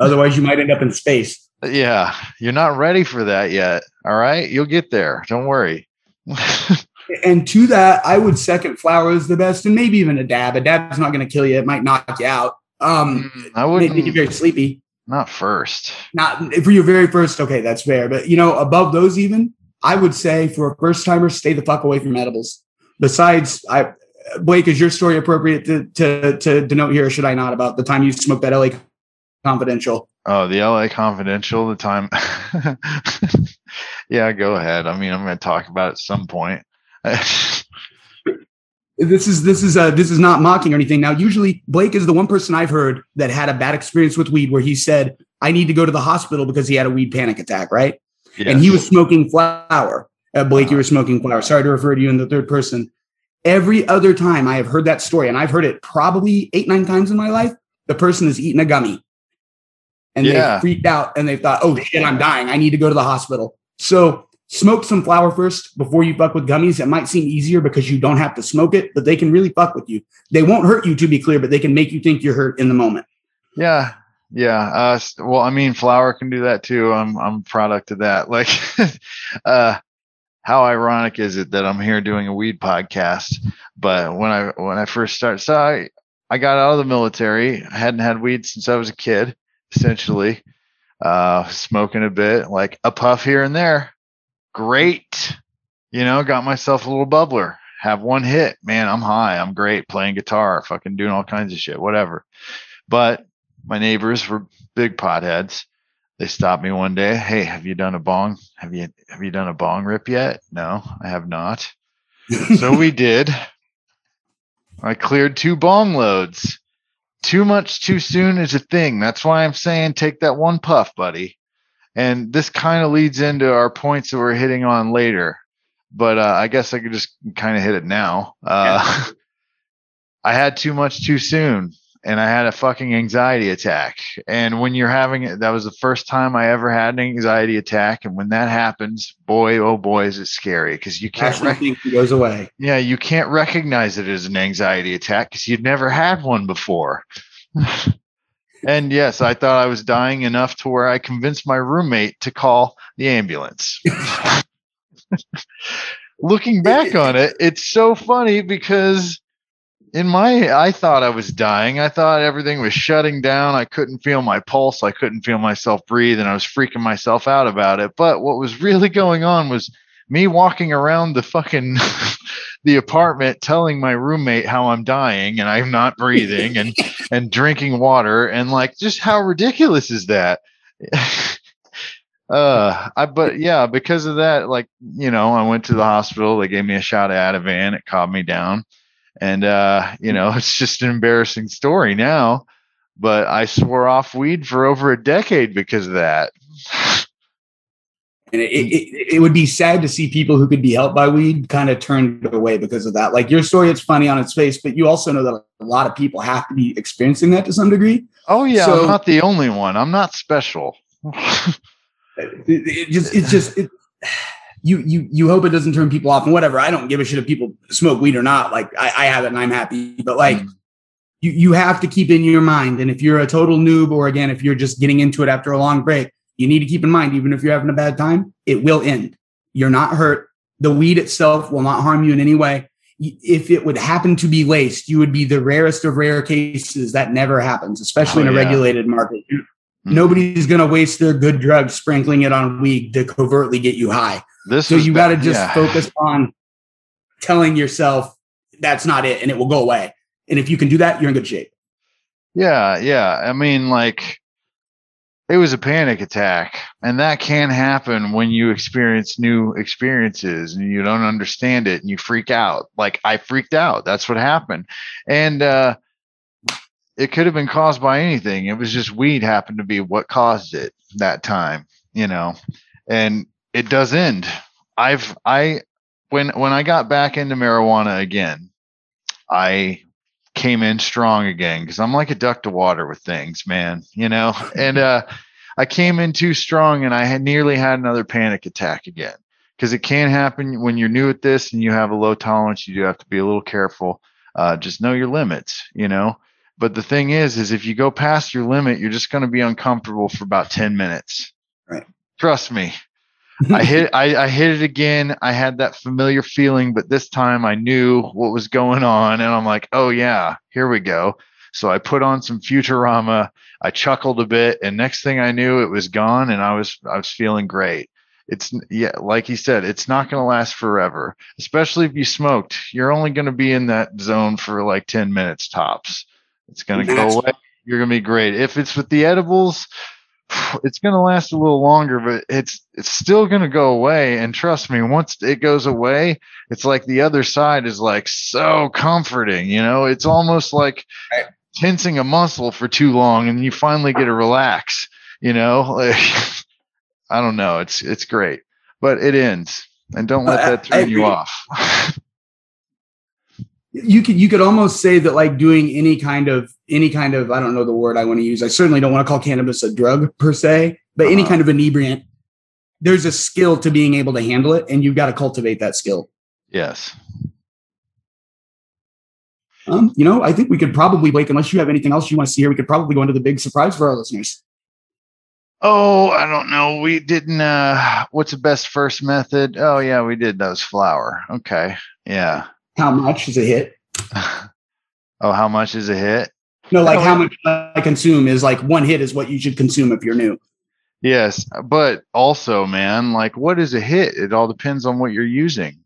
Otherwise, you might end up in space. yeah, you're not ready for that yet. All right, you'll get there. Don't worry. And to that, I would second flower is the best, and maybe even a dab. A dab's not going to kill you; it might knock you out. Um, Mm, I make, make you very sleepy. Not first. Not for your very first. Okay, that's fair. But you know, above those, even I would say for a first timer, stay the fuck away from edibles. Besides, I Blake, is your story appropriate to to, to denote here, or should I not about the time you smoked that LA Confidential? Oh, the LA Confidential. The time. Yeah, go ahead. I mean, I'm going to talk about it at some point. this is this is uh this is not mocking or anything. Now, usually Blake is the one person I've heard that had a bad experience with weed where he said, "I need to go to the hospital because he had a weed panic attack." Right, yes. and he was smoking flower. Uh, Blake, you were smoking flower. Sorry to refer to you in the third person. Every other time I have heard that story, and I've heard it probably eight nine times in my life, the person has eaten a gummy, and yeah. they freaked out and they thought, "Oh shit, I'm dying. I need to go to the hospital." So smoke some flower first before you fuck with gummies. It might seem easier because you don't have to smoke it, but they can really fuck with you. They won't hurt you, to be clear, but they can make you think you're hurt in the moment. Yeah, yeah. Uh, well, I mean, flower can do that too. I'm I'm product of that. Like, uh, how ironic is it that I'm here doing a weed podcast? But when I when I first started, so I I got out of the military. I hadn't had weed since I was a kid, essentially. Uh, smoking a bit, like a puff here and there great. You know, got myself a little bubbler. Have one hit, man. I'm high. I'm great playing guitar, fucking doing all kinds of shit, whatever. But my neighbors were big potheads. They stopped me one day. Hey, have you done a bong? Have you have you done a bong rip yet? No, I have not. so we did. I cleared two bong loads. Too much too soon is a thing. That's why I'm saying take that one puff, buddy. And this kind of leads into our points that we're hitting on later. But uh, I guess I could just kind of hit it now. Uh, yeah. I had too much too soon and I had a fucking anxiety attack. And when you're having it, that was the first time I ever had an anxiety attack. And when that happens, boy, oh boy, is it scary because you can't rec- think it goes away. Yeah, you can't recognize it as an anxiety attack because you've never had one before. And yes, I thought I was dying enough to where I convinced my roommate to call the ambulance. Looking back on it, it's so funny because in my I thought I was dying. I thought everything was shutting down. I couldn't feel my pulse. I couldn't feel myself breathe and I was freaking myself out about it. But what was really going on was me walking around the fucking the apartment telling my roommate how I'm dying and I'm not breathing and and drinking water and like just how ridiculous is that? uh I but yeah, because of that, like, you know, I went to the hospital, they gave me a shot of Ativan, it calmed me down. And uh, you know, it's just an embarrassing story now. But I swore off weed for over a decade because of that. And it, it, it, would be sad to see people who could be helped by weed kind of turned away because of that. Like your story, it's funny on its face, but you also know that a lot of people have to be experiencing that to some degree. Oh yeah, so, I'm not the only one. I'm not special. it, just, it's just, it, you, you, you hope it doesn't turn people off and whatever. I don't give a shit if people smoke weed or not. Like I, I have it and I'm happy, but like. Mm. You, you have to keep in your mind. And if you're a total noob, or again, if you're just getting into it after a long break, you need to keep in mind, even if you're having a bad time, it will end. You're not hurt. The weed itself will not harm you in any way. If it would happen to be laced, you would be the rarest of rare cases that never happens, especially oh, in a yeah. regulated market. Mm-hmm. Nobody's going to waste their good drugs sprinkling it on weed to covertly get you high. This so you got to just yeah. focus on telling yourself that's not it and it will go away. And if you can do that, you're in good shape. Yeah, yeah. I mean, like it was a panic attack and that can happen when you experience new experiences and you don't understand it and you freak out. Like i freaked out. That's what happened. And uh, it could have been caused by anything. It was just weed happened to be what caused it that time you know? And it does end. I've i when when i got back into marijuana again i came in strong again because I'm like a duck to water with things, man. You know, and uh, I came in too strong, and I had nearly had another panic attack again because it can happen when you're new at this and you have a low tolerance. You do have to be a little careful. Uh, just know your limits, you know. But the thing is, is if you go past your limit, you're just going to be uncomfortable for about ten minutes. Right. Trust me. I hit I, I hit it again. I had that familiar feeling, but this time I knew what was going on, and I'm like, oh yeah, here we go. So I put on some Futurama. I chuckled a bit, and next thing I knew, it was gone, and I was I was feeling great. It's yeah, like he said, it's not going to last forever. Especially if you smoked, you're only going to be in that zone for like ten minutes tops. It's going to go away. You're going to be great. If it's with the edibles, it's going to last a little longer, but it's it's still going to go away. And trust me, once it goes away, it's like the other side is like so comforting. You know, it's almost like tensing a muscle for too long, and you finally get to relax. You know, like, I don't know. It's it's great, but it ends, and don't let that turn you off. you could you could almost say that like doing any kind of any kind of I don't know the word I want to use. I certainly don't want to call cannabis a drug per se, but uh-huh. any kind of inebriant. There's a skill to being able to handle it, and you've got to cultivate that skill. Yes. Um, you know, I think we could probably, Blake, unless you have anything else you want to see here, we could probably go into the big surprise for our listeners. Oh, I don't know. We didn't. uh What's the best first method? Oh, yeah, we did those flower. Okay, yeah. How much is a hit? oh, how much is a hit? No, like how much I consume is like one hit is what you should consume if you're new. Yes, but also, man, like what is a hit? It all depends on what you're using.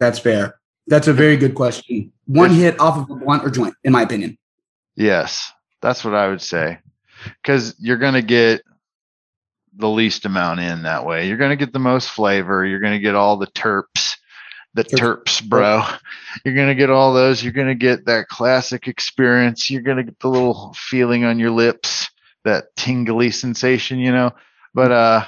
That's fair. That's a very good question. One if, hit off of a blunt or joint, in my opinion. Yes, that's what I would say. Because you're going to get the least amount in that way. You're going to get the most flavor. You're going to get all the terps the terps, bro. You're gonna get all those. You're gonna get that classic experience. You're gonna get the little feeling on your lips, that tingly sensation, you know. But uh,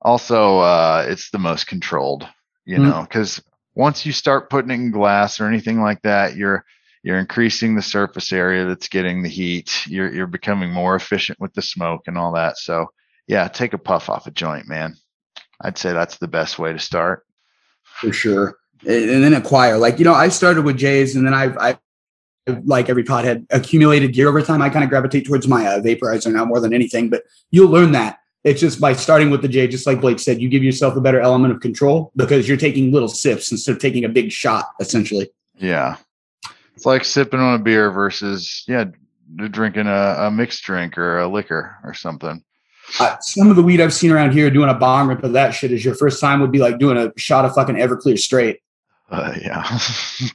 also, uh, it's the most controlled, you mm-hmm. know, because once you start putting it in glass or anything like that, you're you're increasing the surface area that's getting the heat. You're you're becoming more efficient with the smoke and all that. So yeah, take a puff off a joint, man. I'd say that's the best way to start. For sure and then acquire. Like, you know, I started with J's and then I've, I've like every pothead accumulated gear over time. I kind of gravitate towards my uh, vaporizer now more than anything, but you'll learn that. It's just by starting with the J, just like Blake said, you give yourself a better element of control because you're taking little sips instead of taking a big shot, essentially. Yeah. It's like sipping on a beer versus, yeah, drinking a, a mixed drink or a liquor or something. Uh, some of the weed I've seen around here doing a bong rip of that shit is your first time would be like doing a shot of fucking Everclear straight. Uh, yeah.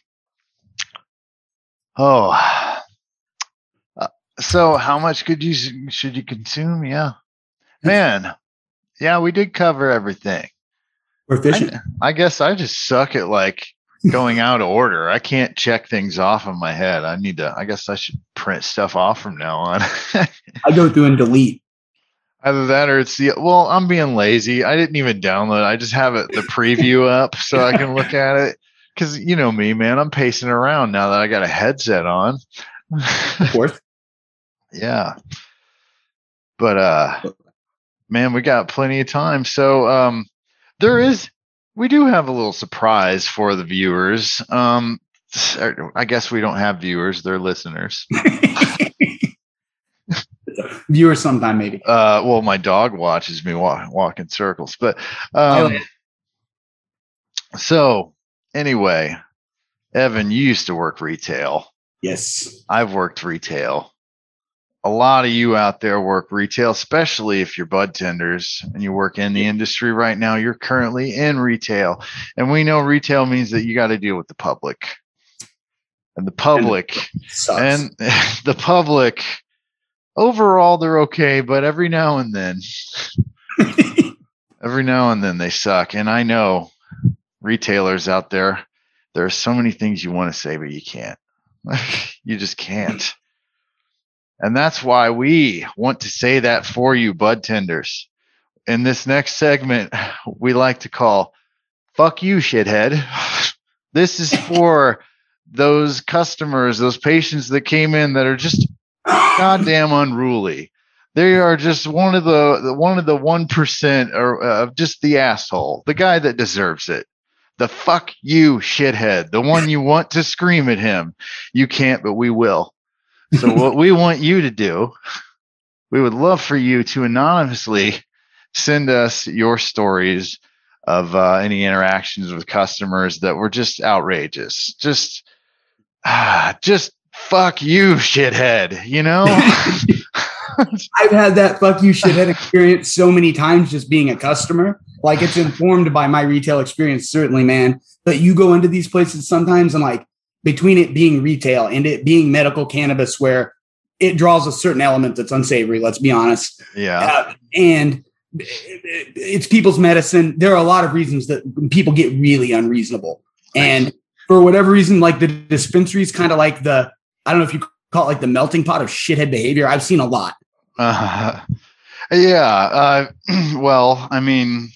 oh. Uh, so how much could you should you consume? Yeah. Man. Yeah, we did cover everything. We're efficient. I, I guess I just suck at like going out of order. I can't check things off in my head. I need to I guess I should print stuff off from now on. I go through and delete. Either that or it's the well, I'm being lazy. I didn't even download. I just have it the preview up so I can look at it. Cause you know me, man. I'm pacing around now that I got a headset on. Of course. yeah. But uh man, we got plenty of time. So um there is we do have a little surprise for the viewers. Um I guess we don't have viewers, they're listeners. viewers sometime maybe. Uh, well, my dog watches me walk, walk in circles, but um, so anyway, Evan, you used to work retail. Yes, I've worked retail. A lot of you out there work retail, especially if you're bud tenders and you work in the industry right now. You're currently in retail, and we know retail means that you got to deal with the public and the public and, and the public overall they're okay, but every now and then, every now and then they suck. And I know retailers out there, there are so many things you want to say, but you can't. you just can't. And that's why we want to say that for you, bud tenders. In this next segment, we like to call fuck you, shithead. This is for those customers, those patients that came in that are just goddamn unruly. They are just one of the one of the one percent or uh, of just the asshole, the guy that deserves it. The fuck you shithead, the one you want to scream at him. You can't, but we will. So what we want you to do, we would love for you to anonymously send us your stories of uh, any interactions with customers that were just outrageous. Just, ah, just fuck you, shithead, you know? I've had that fuck you, shithead experience so many times just being a customer. Like it's informed by my retail experience, certainly, man. But you go into these places sometimes and like between it being retail and it being medical cannabis, where it draws a certain element that's unsavory. Let's be honest. Yeah. Uh, and it's people's medicine. There are a lot of reasons that people get really unreasonable. And for whatever reason, like the dispensary is kind of like the, I don't know if you call it like the melting pot of shithead behavior. I've seen a lot. Uh, yeah. Uh, well, I mean,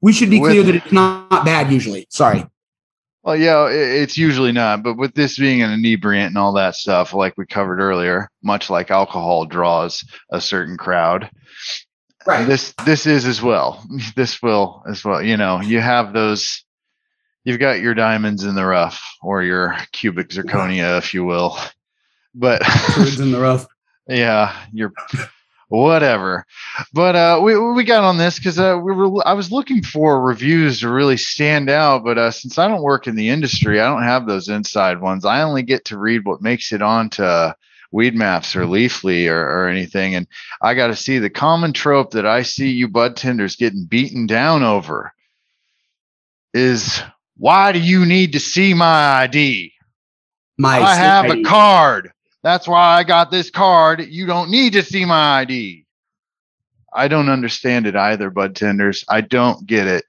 we should be with, clear that it's not bad usually. Sorry. Well, yeah, it's usually not, but with this being an inebriant and all that stuff, like we covered earlier, much like alcohol draws a certain crowd, right? This this is as well. This will as well. You know, you have those. You've got your diamonds in the rough, or your cubic zirconia, if you will. But in the rough. Yeah, your whatever. But uh, we we got on this because uh, we were I was looking for reviews to really stand out, but uh, since I don't work in the industry, I don't have those inside ones. I only get to read what makes it onto Weedmaps or Leafly or, or anything, and I got to see the common trope that I see you bud tenders getting beaten down over is why do you need to see my ID? My I have ID. a card. That's why I got this card. You don't need to see my ID. I don't understand it either, bud tenders. I don't get it.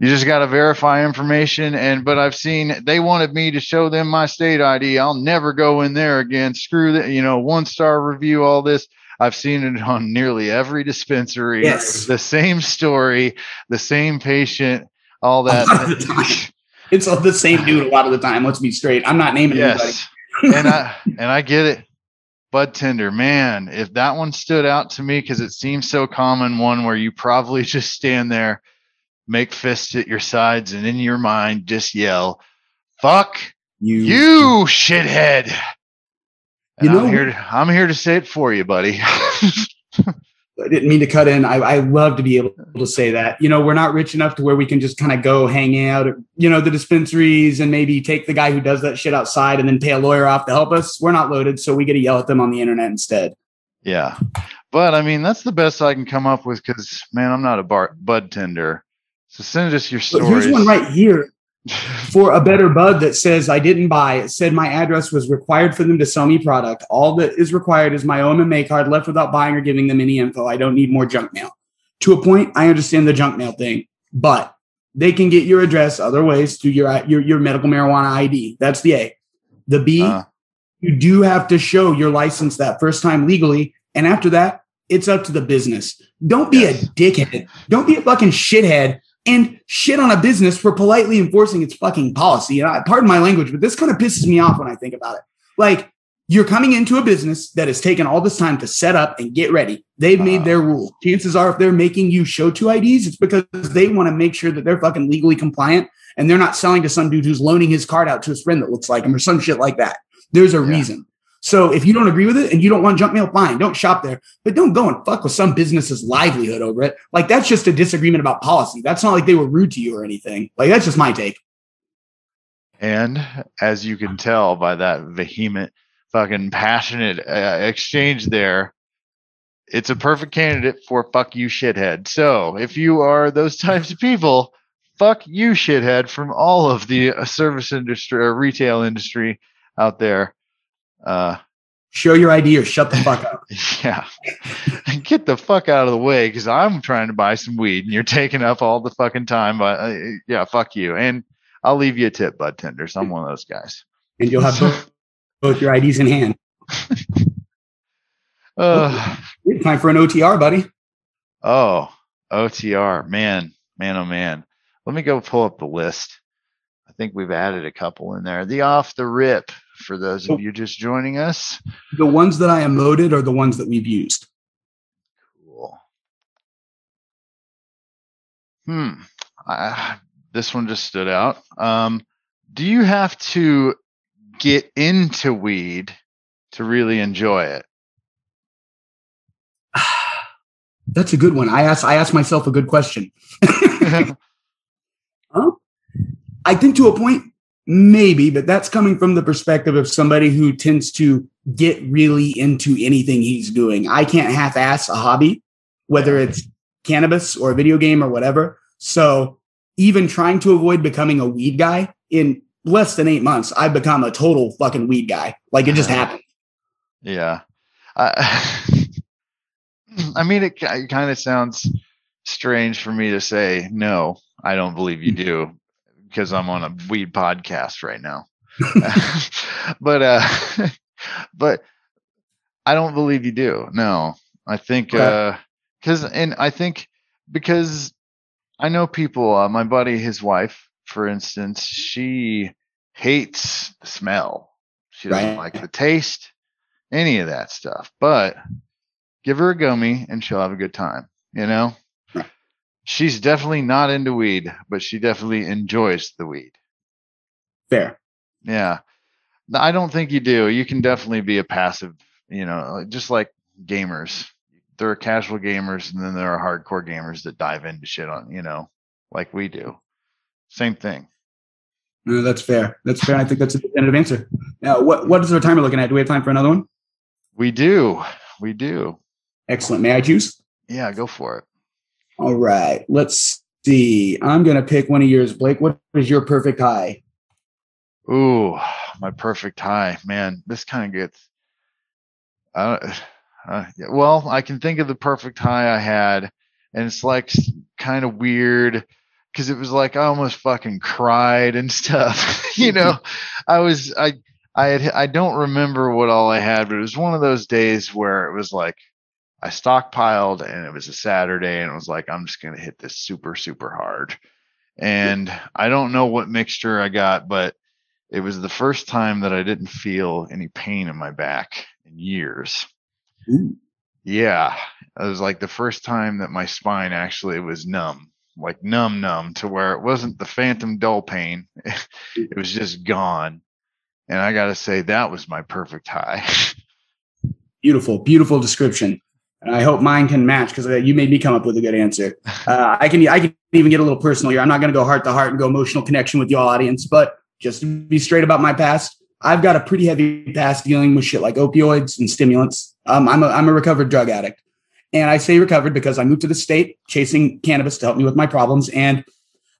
You just got to verify information. And, but I've seen they wanted me to show them my state ID. I'll never go in there again. Screw that, you know, one star review, all this. I've seen it on nearly every dispensary. Yes. The same story, the same patient, all that. it's the same dude a lot of the time. Let's be straight. I'm not naming yes. anybody and I and I get it. Bud Tender, man, if that one stood out to me because it seems so common, one where you probably just stand there, make fists at your sides, and in your mind just yell, "Fuck you, you shithead!" And you know, I'm here. To, I'm here to say it for you, buddy. I didn't mean to cut in. I, I love to be able uh-huh. to say that. You know, we're not rich enough to where we can just kind of go hang out at, you know, the dispensaries and maybe take the guy who does that shit outside and then pay a lawyer off to help us. We're not loaded, so we get to yell at them on the internet instead. Yeah. But I mean, that's the best I can come up with because, man, I'm not a bar- bud tender. So send us your stories. But here's one right here for a better bud that says I didn't buy. It said my address was required for them to sell me product. All that is required is my OMMA card left without buying or giving them any info. I don't need more junk mail. To a point, I understand the junk mail thing, but they can get your address other ways through your your, your medical marijuana ID. That's the A. The B, uh. you do have to show your license that first time legally, and after that, it's up to the business. Don't be yes. a dickhead. Don't be a fucking shithead and shit on a business for politely enforcing its fucking policy. And I, pardon my language, but this kind of pisses me off when I think about it. Like you're coming into a business that has taken all this time to set up and get ready. They've made uh, their rule. Chances are, if they're making you show two IDs, it's because they want to make sure that they're fucking legally compliant and they're not selling to some dude who's loaning his card out to his friend that looks like him or some shit like that. There's a yeah. reason. So if you don't agree with it and you don't want junk mail, fine, don't shop there. But don't go and fuck with some business's livelihood over it. Like that's just a disagreement about policy. That's not like they were rude to you or anything. Like that's just my take. And as you can tell by that vehement, fucking passionate uh, exchange there, it's a perfect candidate for fuck you shithead. So if you are those types of people, fuck you shithead from all of the uh, service industry or retail industry out there uh, Show your ID or shut the fuck up. yeah. Get the fuck out of the way because I'm trying to buy some weed and you're taking up all the fucking time. But uh, yeah, fuck you. And I'll leave you a tip, bud tenders. I'm one of those guys. And you'll have both, both your IDs in hand. uh, oh, time for an OTR, buddy. Oh, OTR. Man, man, oh man. Let me go pull up the list. I think we've added a couple in there. The off the rip for those of you just joining us. The ones that I emoted are the ones that we've used. Cool. Hmm. I, this one just stood out. Um, do you have to get into weed to really enjoy it? That's a good one. I ask I ask myself a good question. huh? I think to a point, Maybe, but that's coming from the perspective of somebody who tends to get really into anything he's doing. I can't half ass a hobby, whether it's cannabis or a video game or whatever. So even trying to avoid becoming a weed guy in less than eight months, I've become a total fucking weed guy. Like it just happened. Yeah. I, I mean, it, it kind of sounds strange for me to say, no, I don't believe you do because I'm on a weed podcast right now. but, uh, but I don't believe you do. No, I think, uh, cause, and I think because I know people, uh, my buddy, his wife, for instance, she hates the smell. She doesn't Right. like the taste, any of that stuff. But give her a gummy and she'll have a good time, you know? She's definitely not into weed, but she definitely enjoys the weed. Fair. Yeah. I don't think you do. You can definitely be a passive, you know, just like gamers. There are casual gamers and then there are hardcore gamers that dive into shit on, you know, like we do. Same thing. No, that's fair. That's fair. I think that's a definitive answer. Now, what what is our timer looking at? Do we have time for another one? We do. We do. Excellent. May I choose? Yeah, go for it. All right. Let's see. I'm gonna pick one of yours, Blake. What is your perfect high? Ooh, my perfect high. Man, this kind of gets. Uh, uh, well, I can think of the perfect high I had, and it's like kind of weird because it was like I almost fucking cried and stuff. you know, I was I I had I don't remember what all I had, but it was one of those days where it was like I stockpiled and it was a Saturday and it was like I'm just gonna hit this super super hard, and I don't know what mixture I got, but it was the first time that I didn't feel any pain in my back in years. Ooh. Yeah, it was like the first time that my spine actually was numb, like numb, numb to where it wasn't the phantom dull pain. it was just gone. And I got to say, that was my perfect high. Beautiful, beautiful description. And I hope mine can match because you made me come up with a good answer. Uh, I can I can even get a little personal here. I'm not going to go heart to heart and go emotional connection with your audience, but just to be straight about my past, I've got a pretty heavy past dealing with shit like opioids and stimulants. Um, I'm a I'm a recovered drug addict, and I say recovered because I moved to the state chasing cannabis to help me with my problems. And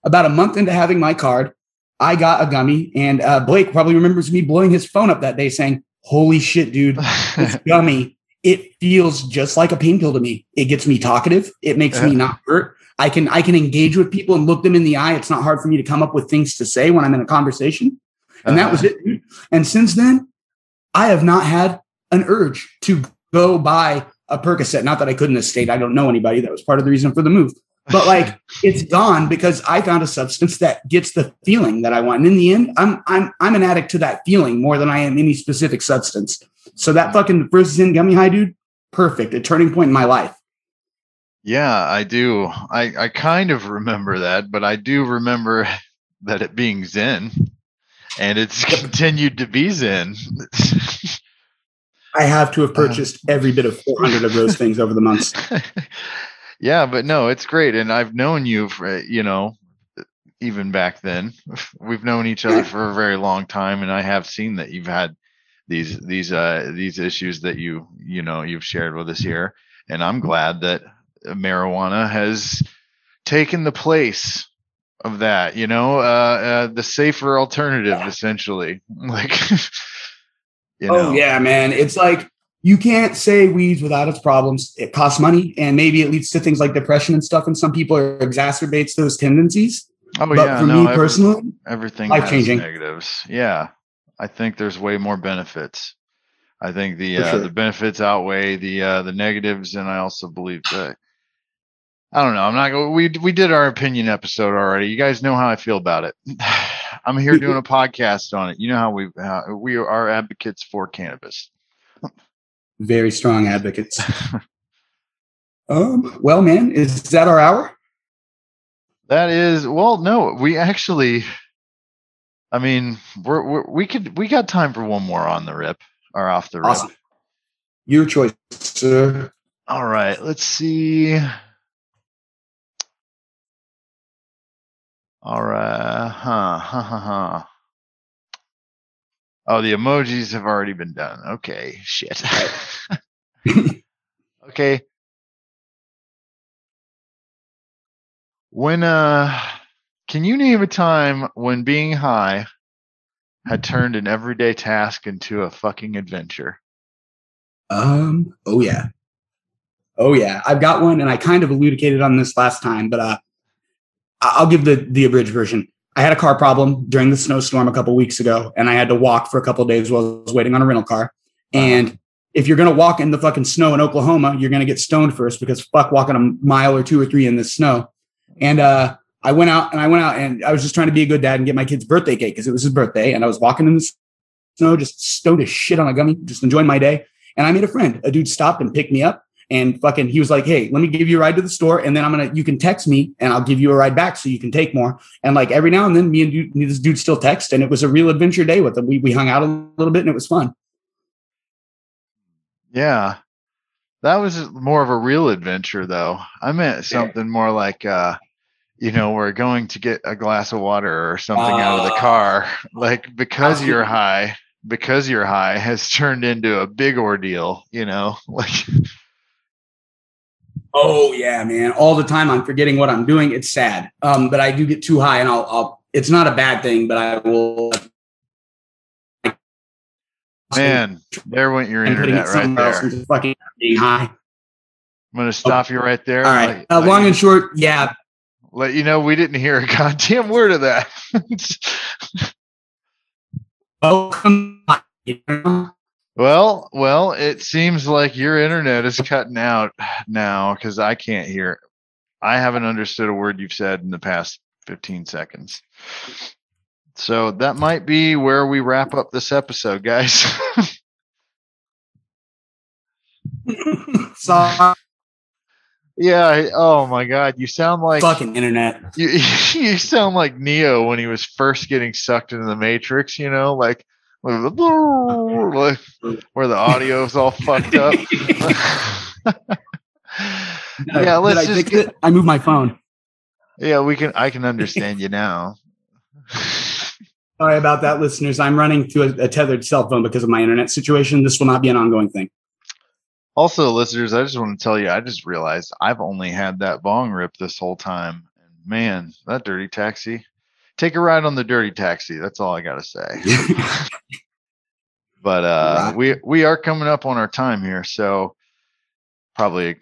about a month into having my card, I got a gummy, and uh, Blake probably remembers me blowing his phone up that day, saying, "Holy shit, dude, this gummy, it feels just like a pain pill to me. It gets me talkative. It makes me uh-huh. not hurt. I can I can engage with people and look them in the eye. It's not hard for me to come up with things to say when I'm in a conversation. And that was uh-huh. it. Dude. And since then, I have not had an urge to go buy a Percocet. Not that I couldn't have stayed. I don't know anybody. That was part of the reason for the move. But like it's gone because I found a substance that gets the feeling that I want. And in the end, I'm I'm I'm an addict to that feeling more than I am any specific substance. So that fucking first Zen gummy high, dude, perfect. A turning point in my life. Yeah, I do. I, I kind of remember that, but I do remember that it being Zen and it's continued to be Zen. I have to have uh-huh. purchased every bit of 400 of those things over the months. yeah, but no, it's great. And I've known you for, you know, even back then. We've known each other for a very long time and I have seen that you've had these these uh these issues that you you know you've shared with us here and I'm glad that marijuana has taken the place of that you know uh, uh the safer alternative essentially like you know Oh yeah, man. It's like you can't say weeds without its problems. It costs money and maybe it leads to things like depression and stuff. And some people it exacerbates those tendencies. oh but yeah for no me every- personally, everything life-changing. negatives yeah i think there's way more benefits i think the uh, sure. the benefits outweigh the uh the negatives and i also believe that i don't know i'm not going we we did our opinion episode already you guys know how i feel about it i'm here doing a podcast on it you know how we how we are advocates for cannabis very strong advocates. um, well, man, is that our hour? that is well no we actually i mean we're, we're we could we got time for one more on the rip or off the rip Awesome. Your choice, sir. All right, let's see. All right, huh, huh, huh, huh. Oh, the emojis have already been done. Okay, shit. okay. When uh can you name a time when being high had turned an everyday task into a fucking adventure? Um. Oh yeah. Oh yeah. I've got one, and I kind of elucidated on this last time, but uh, I'll give the the abridged version. I had a car problem during the snowstorm a couple weeks ago, and I had to walk for a couple days while I was waiting on a rental car. And if you're gonna walk in the fucking snow in Oklahoma, you're gonna get stoned first because fuck walking a mile or two or three in the snow. And uh, I went out and I went out and I was just trying to be a good dad and get my kid's birthday cake because it was his birthday, and I was walking in the snow, just stoned as shit on a gummy, just enjoying my day. And I made a friend. A dude stopped and picked me up and fucking he was like, Hey, let me give you a ride to the store. And then I'm gonna you can text me and I'll give you a ride back so you can take more. And like every now and then me and dude, this dude still text, and it was a real adventure day with him. We we hung out a little bit and it was fun. Yeah. That was more of a real adventure though. I meant something more like uh you know, we're going to get a glass of water or something out of the Ah. car. Like because you're high, because you're high has turned into a big ordeal, you know? Like Oh yeah, man. All the time I'm forgetting what I'm doing. It's sad. Um, but I do get too high and I'll I'll it's not a bad thing, but I will man, there went your and putting it internet right there. fucking being high. I'm gonna stop you right there. All let- Uh, let long you- and short, yeah. let you know we didn't hear a goddamn word of that. Welcome. Well, well, it seems like your internet is cutting out now because I can't hear. I haven't understood a word you've said in the past 15 seconds. So that might be where we wrap up this episode, guys. Sorry, yeah. Oh my God, you sound like fucking internet. you, you sound like Neo when he was first getting sucked into the Matrix. You know, like like where the audio is all fucked up. yeah, let's I just fix get, it? I moved my phone. yeah, we can I can understand you now. Sorry about that, listeners. I'm running through a, a tethered cell phone because of my internet situation. This will not be an ongoing thing. Also, listeners, I just want to tell you, I just realized I've only had that bong rip this whole time. And man, that dirty taxi. Take a ride on the dirty taxi. That's all I gotta say. but uh we we are coming up on our time here, so probably a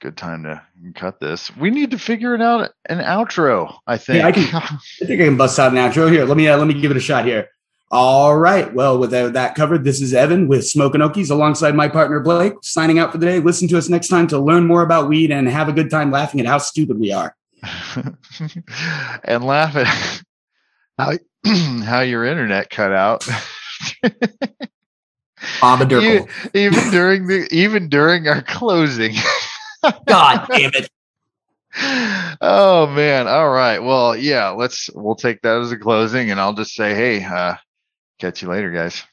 good time to cut this. We need to figure it out an outro, I think. I can- I think I can bust out an outro here. Let me uh, let me give it a shot here. All right. Well, with that covered, this is Evan with Smoking Okies alongside my partner Blake, signing out for the day. Listen to us next time to learn more about weed and have a good time laughing at how stupid we are. and laugh at how how your internet cut out. Even during the even during our closing. God damn it. oh man. All right. Well, yeah, let's we'll take that as a closing and I'll just say, hey, uh catch you later, guys.